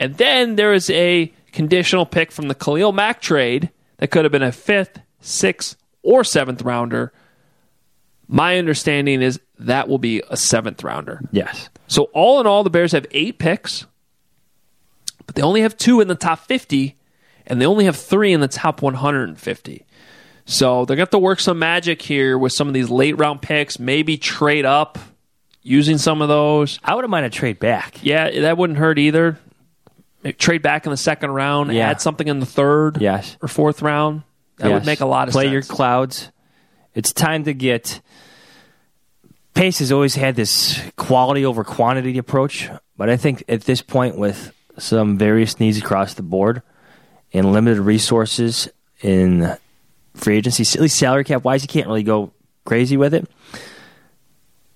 And then there is a conditional pick from the Khalil Mack trade that could have been a fifth, sixth, or seventh rounder. My understanding is that will be a seventh rounder. Yes. So all in all, the Bears have eight picks, but they only have two in the top 50, and they only have three in the top 150. So they're going to have to work some magic here with some of these late round picks, maybe trade up using some of those. I wouldn't mind a trade back. Yeah, that wouldn't hurt either. Maybe trade back in the second round, Yeah. add something in the third Yes. or fourth round. That would make a lot of Play sense. your clouds. It's time to get. Pace has always had this quality over quantity approach, but I think at this point, with some various needs across the board and limited resources in free agency, at least salary cap wise, you can't really go crazy with it.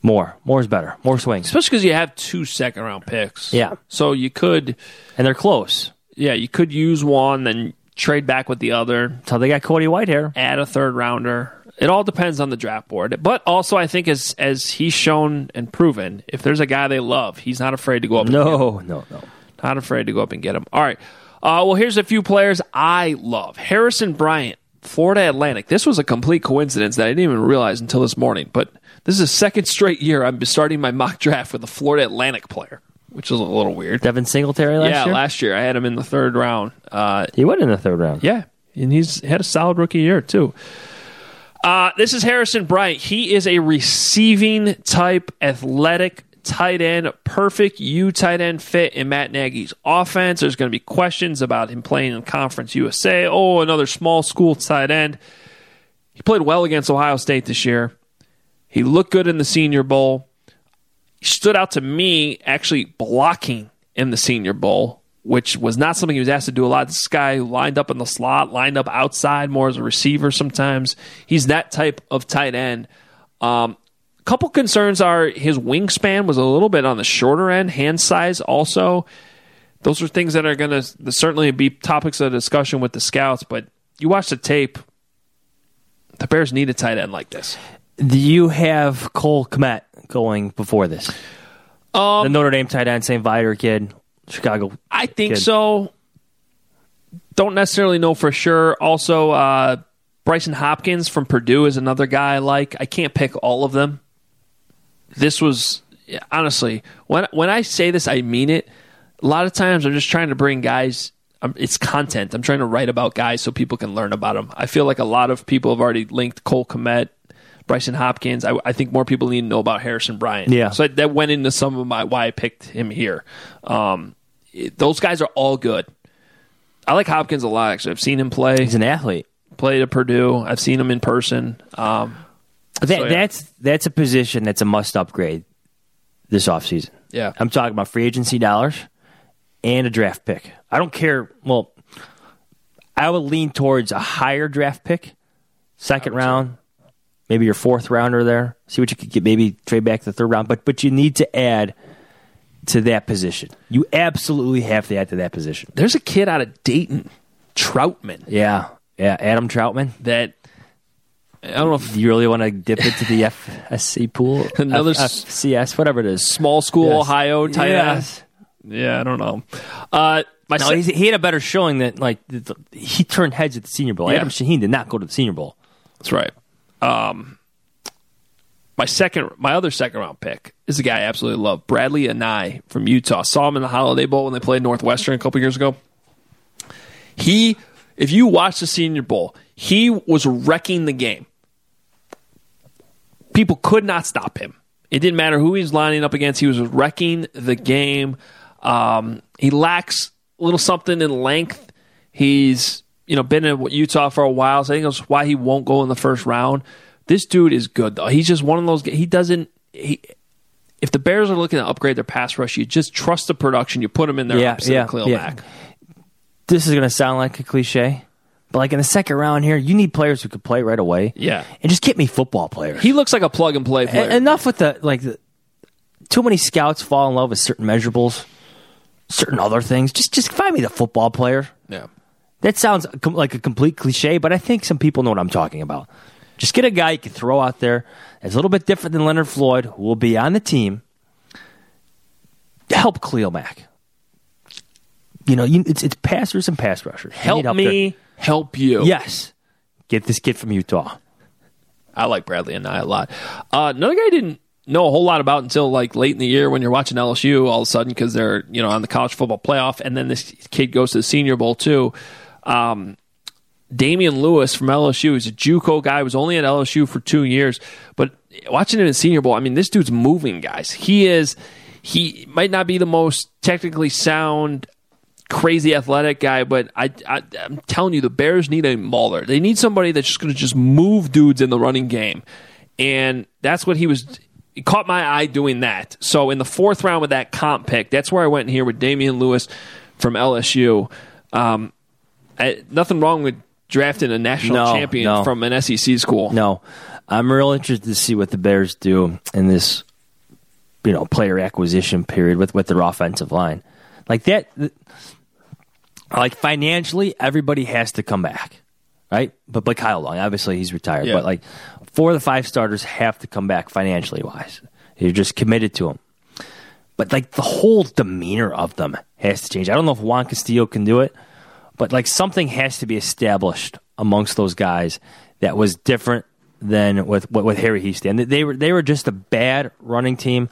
More, more is better. More swings, Especially because you have two second round picks. Yeah. So you could, and they're close. yeah, you could use one, then trade back with the other. until they got Cody Whitehair. add a third rounder. It all depends on the draft board. But also, I think as as he's shown and proven, if there's a guy they love, he's not afraid to go up. No, no, no. Not afraid to go up and get him. All right. Uh, well, here's a few players I love. Harrison Bryant, Florida Atlantic. This was a complete coincidence that I didn't even realize until this morning. But this is a second straight year I'm starting my mock draft with a Florida Atlantic player, which is a little weird. Devin Singletary last yeah, year. last year I had him in the third round. Uh, he went in the third round. yeah, and he's had a solid rookie year too. Uh, this is Harrison Bryant. He is a receiving type, athletic tight end, perfect U tight end fit in Matt Nagy's offense. There's going to be questions about him playing in Conference USA. Oh, another small school tight end. He played well against Ohio State this year. He looked good in the Senior Bowl. He stood out to me actually blocking in the Senior Bowl, which was not something he was asked to do a lot. This guy lined up in the slot, lined up outside more as a receiver sometimes. He's that type of tight end. Um, couple concerns are his wingspan was a little bit on the shorter end, hand size also. Those are things that are going to certainly be topics of discussion with the scouts, but you watch the tape, the Bears need a tight end like this. Do you have Cole Kmet going before this? Um, the Notre Dame tight end, St. Viator kid, Chicago. I think kid. so. Don't necessarily know for sure. Also, uh, Brycen Hopkins from Purdue is another guy I like. I can't pick all of them. This was honestly when when I say this, I mean it. A lot of times, I'm just trying to bring guys. Um, it's content. I'm trying to write about guys so people can learn about them. I feel like a lot of people have already linked Cole Kmet, Brycen Hopkins. I, I think more people need to know about Harrison Bryant. Yeah. So that went into some of my why I picked him here. Um, it- those guys are all good. I like Hopkins a lot. Actually, I've seen him play. He's an athlete. Played at Purdue. I've seen him in person. Um, That, so, yeah. That's that's a position that's a must upgrade this offseason. Yeah. I'm talking about free agency dollars and a draft pick. I don't care. Well, I would lean towards a higher draft pick, second round, maybe your fourth rounder there. See what you could get. Maybe trade back the third round, but but you need to add to that position. You absolutely have to add to that position. There's a kid out of Dayton, Trautman. Yeah, yeah. Adam Trautman. That I don't know if you really want to dip into the FSC pool, Another F- FCS, whatever it is. small school Yes. Ohio tight end. Yeah, I don't know. Uh, my no, se- he had a better showing that like he turned heads at the Senior Bowl. Yeah. Adam Shaheen did not go to the Senior Bowl. That's right. Um, my second, my other second round pick is a guy I absolutely love, Bradlee Anae from Utah. Saw him in the Holiday Bowl when they played Northwestern a couple years ago. He, if you watch the Senior Bowl, he was wrecking the game. People could not stop him. It didn't matter who he was lining up against. He was wrecking the game. Um, he lacks a little something in length. He's you know been in Utah for a while, so I think that's why he won't go in the first round. This dude is good though. He's just one of those. He doesn't. He, if the Bears are looking to upgrade their pass rush, you just trust the production. You put him in there Yeah, opposite yeah, yeah. Mack. This is going to sound like a cliche, but like in the second round here, you need players who could play right away. Yeah. and just get me football players. He looks like a plug and play player. E- enough with the like. The, too many scouts fall in love with certain measurables, certain other things. Just just find me the football player. yeah. That sounds com- like a complete cliche, but I think some people know what I'm talking about. Just get a guy you can throw out there that's a little bit different than Leonard Floyd, who will be on the team. Help Cleo Mack. You know, you, it's it's passers and pass rushers. Help me. there. Help you. Yes. Get this kid from Utah. I like Bradlee Anae a lot. Uh, another guy I didn't know a whole lot about until like late in the year when you're watching LSU all of a sudden because they're you know on the college football playoff, and then this kid goes to the Senior Bowl too. Um, Damien Lewis from LSU. He's a JUCO guy. Was only at LSU for two years, but watching him in Senior Bowl, I mean, this dude's moving, guys. He is. He might not be the most technically sound, crazy athletic guy, but I, I I'm telling you, the Bears need a mauler. They need somebody that's just going to just move dudes in the running game, and that's what he was. He caught my eye doing that. So in the fourth round with that comp pick, that's where I went here with Damien Lewis from LSU. Um, I, nothing wrong with drafting a national No, champion no. from an SEC school. No, I'm real interested to see what the Bears do in this, you know, player acquisition period with with their offensive line. Like that, th- like financially, everybody has to come back, right? But but Kyle Long, obviously, he's retired. Yeah. But like, four of the five starters have to come back financially wise. You're just committed to them. But like the whole demeanor of them has to change. I don't know if Juan Castillo can do it, but like something has to be established amongst those guys that was different than with with, Harry. They, they were they were just a bad running team.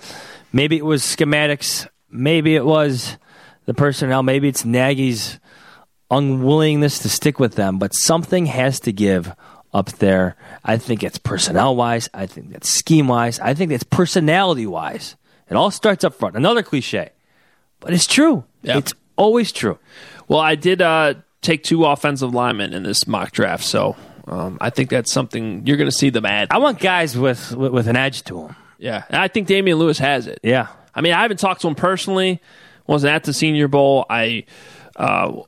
Maybe it was schematics. Maybe it was the personnel. Maybe it's Nagy's unwillingness to stick with them. But something has to give up there. I think it's personnel wise. I think that's scheme wise. I think it's personality wise. It all starts up front. Another cliche, but it's true. Yeah. It's always true. Well, I did uh, take two offensive linemen in this mock draft, so Um, I think that's something you're going to see them add. I want guys with with, with an edge to them. Yeah, and I think Damien Lewis has it. Yeah. I mean, I haven't talked to him personally. Wasn't at the Senior Bowl. I uh,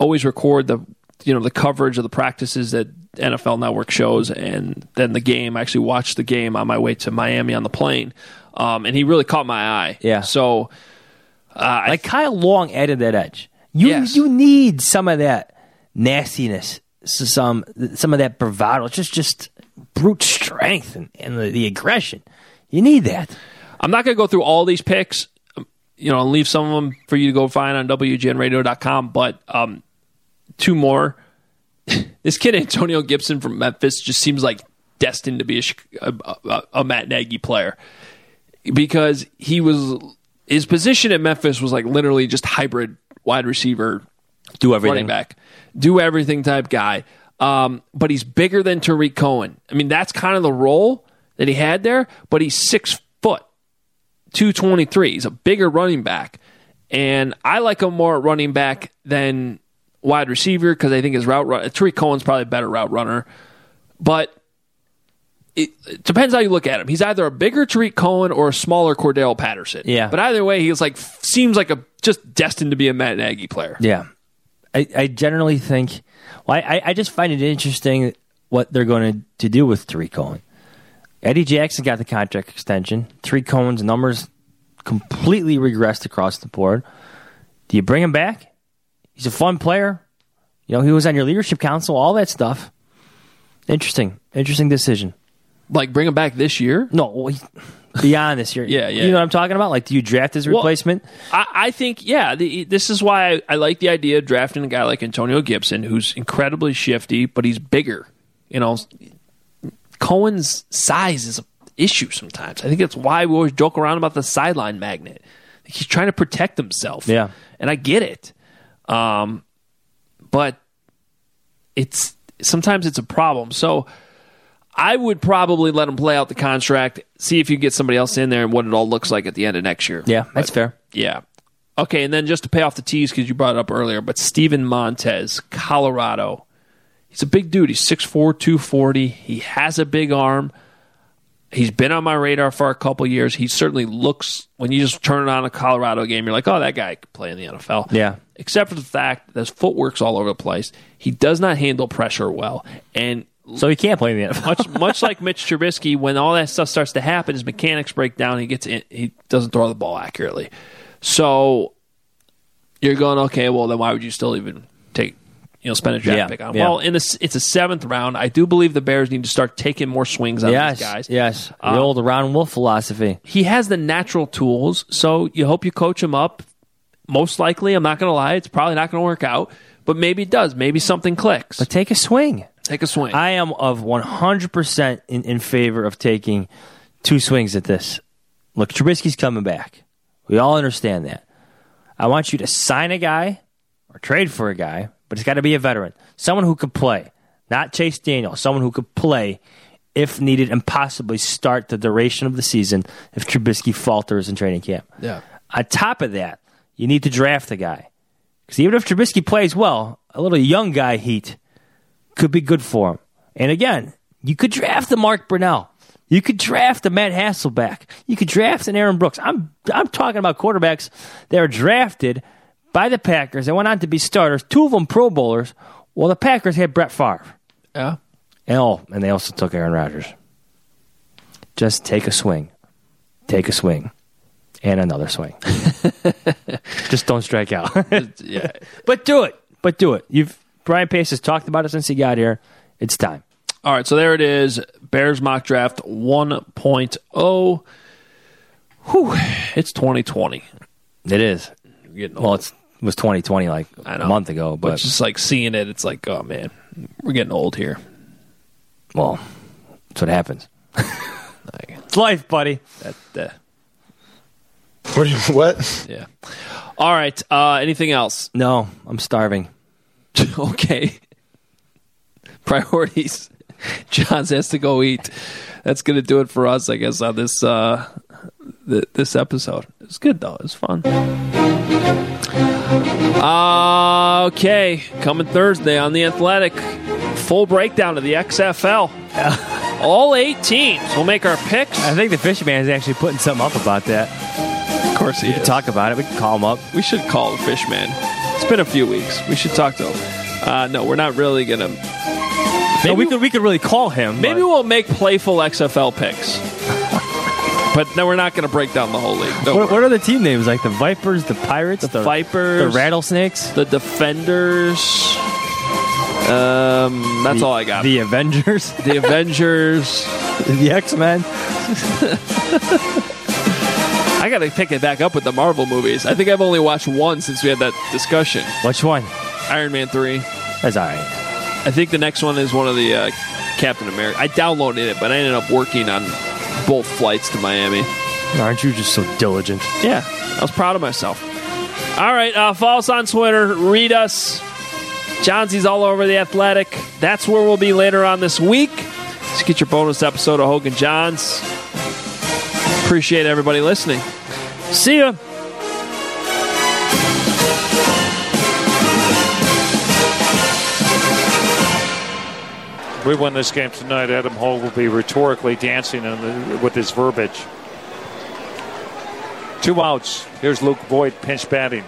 always record the you know the coverage of the practices that NFL Network shows, and then the game. I actually watched the game on my way to Miami on the plane, um, and he really caught my eye. Yeah. So, uh, like Kyle Long added that edge. You Yes. you need some of that nastiness, some some of that bravado, just just brute strength and, and the, the aggression. You need that. I'm not going to go through all these picks, um, you know, and leave some of them for you to go find on WGNRadio.com. But um, two more. this kid Antonio Gibson from Memphis just seems like destined to be a, a, a, Matt Nagy player because he was his position at Memphis was like literally just hybrid wide receiver, Do everything. running back, do everything type guy. Um, but he's bigger than Tarik Cohen. I mean, that's kind of the role that he had there. But he's six foot, two twenty three. He's a bigger running back, and I like him more at running back than wide receiver because I think his route run. Tarik Cohen's probably a better route runner, but. It, it depends how you look at him. He's either a bigger Tarik Cohen or a smaller Cordarrelle Patterson. Yeah. But either way, he's like seems like a just destined to be a Matt Nagy player. Yeah, I, I generally think. Well, I, I just find it interesting what they're going to, to do with Tarik Cohen. Eddie Jackson got the contract extension. Tarik Cohen's numbers completely regressed across the board. Do you bring him back? He's a fun player. You know, he was on your leadership council, all that stuff. Interesting, interesting decision. Like bring him back this year? No, well, he- beyond this year. Yeah, yeah. You know what I'm talking about? Like, do you draft his Well, replacement? I, I think, yeah, the, this is why I, I like the idea of drafting a guy like Antonio Gibson, who's incredibly shifty, but he's bigger. You know, Cohen's size is an issue sometimes. I think that's why we always joke around about the sideline magnet. He's trying to protect himself. Yeah. And I get it. Um, but it's sometimes it's a problem. So I would probably let him play out the contract, see if you get somebody else in there and what it all looks like at the end of next year. Yeah, that's fair. Yeah. Okay, and then just to pay off the tease because you brought it up earlier, but Steven Montez, Colorado. He's a big dude. He's 6'4", 240. He has a big arm. He's been on my radar for a couple years. He certainly looks when you just turn it on a Colorado game, you're like, oh, that guy could play in the NFL. Yeah. Except for the fact that his footwork's all over the place. He does not handle pressure well, and So he can't play in the NFL. much much like Mitch Trubisky, when all that stuff starts to happen, his mechanics break down. He gets in, he doesn't throw the ball accurately. So you're going okay. Well, then why would you still even take you know spend a draft Yeah, pick on? him? yeah. Well, in this it's a seventh round. I do believe the Bears need to start taking more swings on yes, these guys. yes. The Um, old Ron Wolf philosophy. He has the natural tools, so you hope you coach him up. Most likely, I'm not going to lie, it's probably not going to work out, but maybe it does. Maybe something clicks. But take a swing. Take a swing. I am of 100% in, in favor of taking two swings at this. Look, Trubisky's coming back. We all understand that. I want you to sign a guy or trade for a guy, but it's got to be a veteran. Someone who could play, not Chase Daniel, someone who could play if needed and possibly start the duration of the season if Trubisky falters in training camp. yeah. On top of that, you need to draft a guy. Because even if Trubisky plays well, a little young guy heat could be good for him. And again, you could draft the Mark Brunell. You could draft a Matt Hasselbeck. You could draft an Aaron Brooks. I'm I'm talking about quarterbacks that are drafted by the Packers and went on to be starters. Two of them Pro Bowlers. Well, the Packers had Brett Favre. Yeah. And, oh, and they also took Aaron Rodgers. Just take a swing. Take a swing. And another swing. Just don't strike out. yeah. but do it. But do it. You've Ryan Pace has talked about it since he got here. It's time. All right, so there it is. Bears mock draft 1.0. Whew, it's 2020. It is. Well, it's, it was 2020 like I know. a month ago, but but just like seeing it, it's like, oh man, we're getting old here. well, that's what happens. it's life, buddy. That, that What? you- what? yeah. All right. Uh, anything else? No, I'm starving. okay. Priorities. Jahns has to go eat. That's gonna do it for us, I guess, on this uh, th- this episode. It's good though. It's fun. Uh, okay, coming Thursday on the Athletic. full breakdown of the XFL. All eight teams. We'll make our picks. I think the Fishman is actually putting something up about that. Of course, he we can talk about it. We can call him up. We should call the Fishman. It's been a few weeks. We should talk to him. Uh, no, we're not really gonna. No, we could we could really call him. Maybe we'll make playful XFL picks. But no, we're not going to break down the whole league. Don't What, worry. what are the team names? Like the Vipers, the Pirates, the, Vipers, the Rattlesnakes, the Defenders. Um, that's all I got. the Avengers, the Avengers, the X Men. I got to pick it back up with the Marvel movies. I think I've only watched one since we had that discussion. Which one? Iron Man three. That's all right. I think the next one is one of the uh, Captain America. I downloaded it, but I ended up working on both flights to Miami. Aren't you just so diligent? Yeah, I was proud of myself. All right, uh, follow us on Twitter. Read us. Jahnsy's all over the athletic. That's where we'll be later on this week. Just get your bonus episode of Hoge and Jahns. Appreciate everybody listening. See ya. We win this game tonight, Adam Hoge will be rhetorically dancing in the, with his verbiage. Two outs. Here's Luke Boyd pinch batting.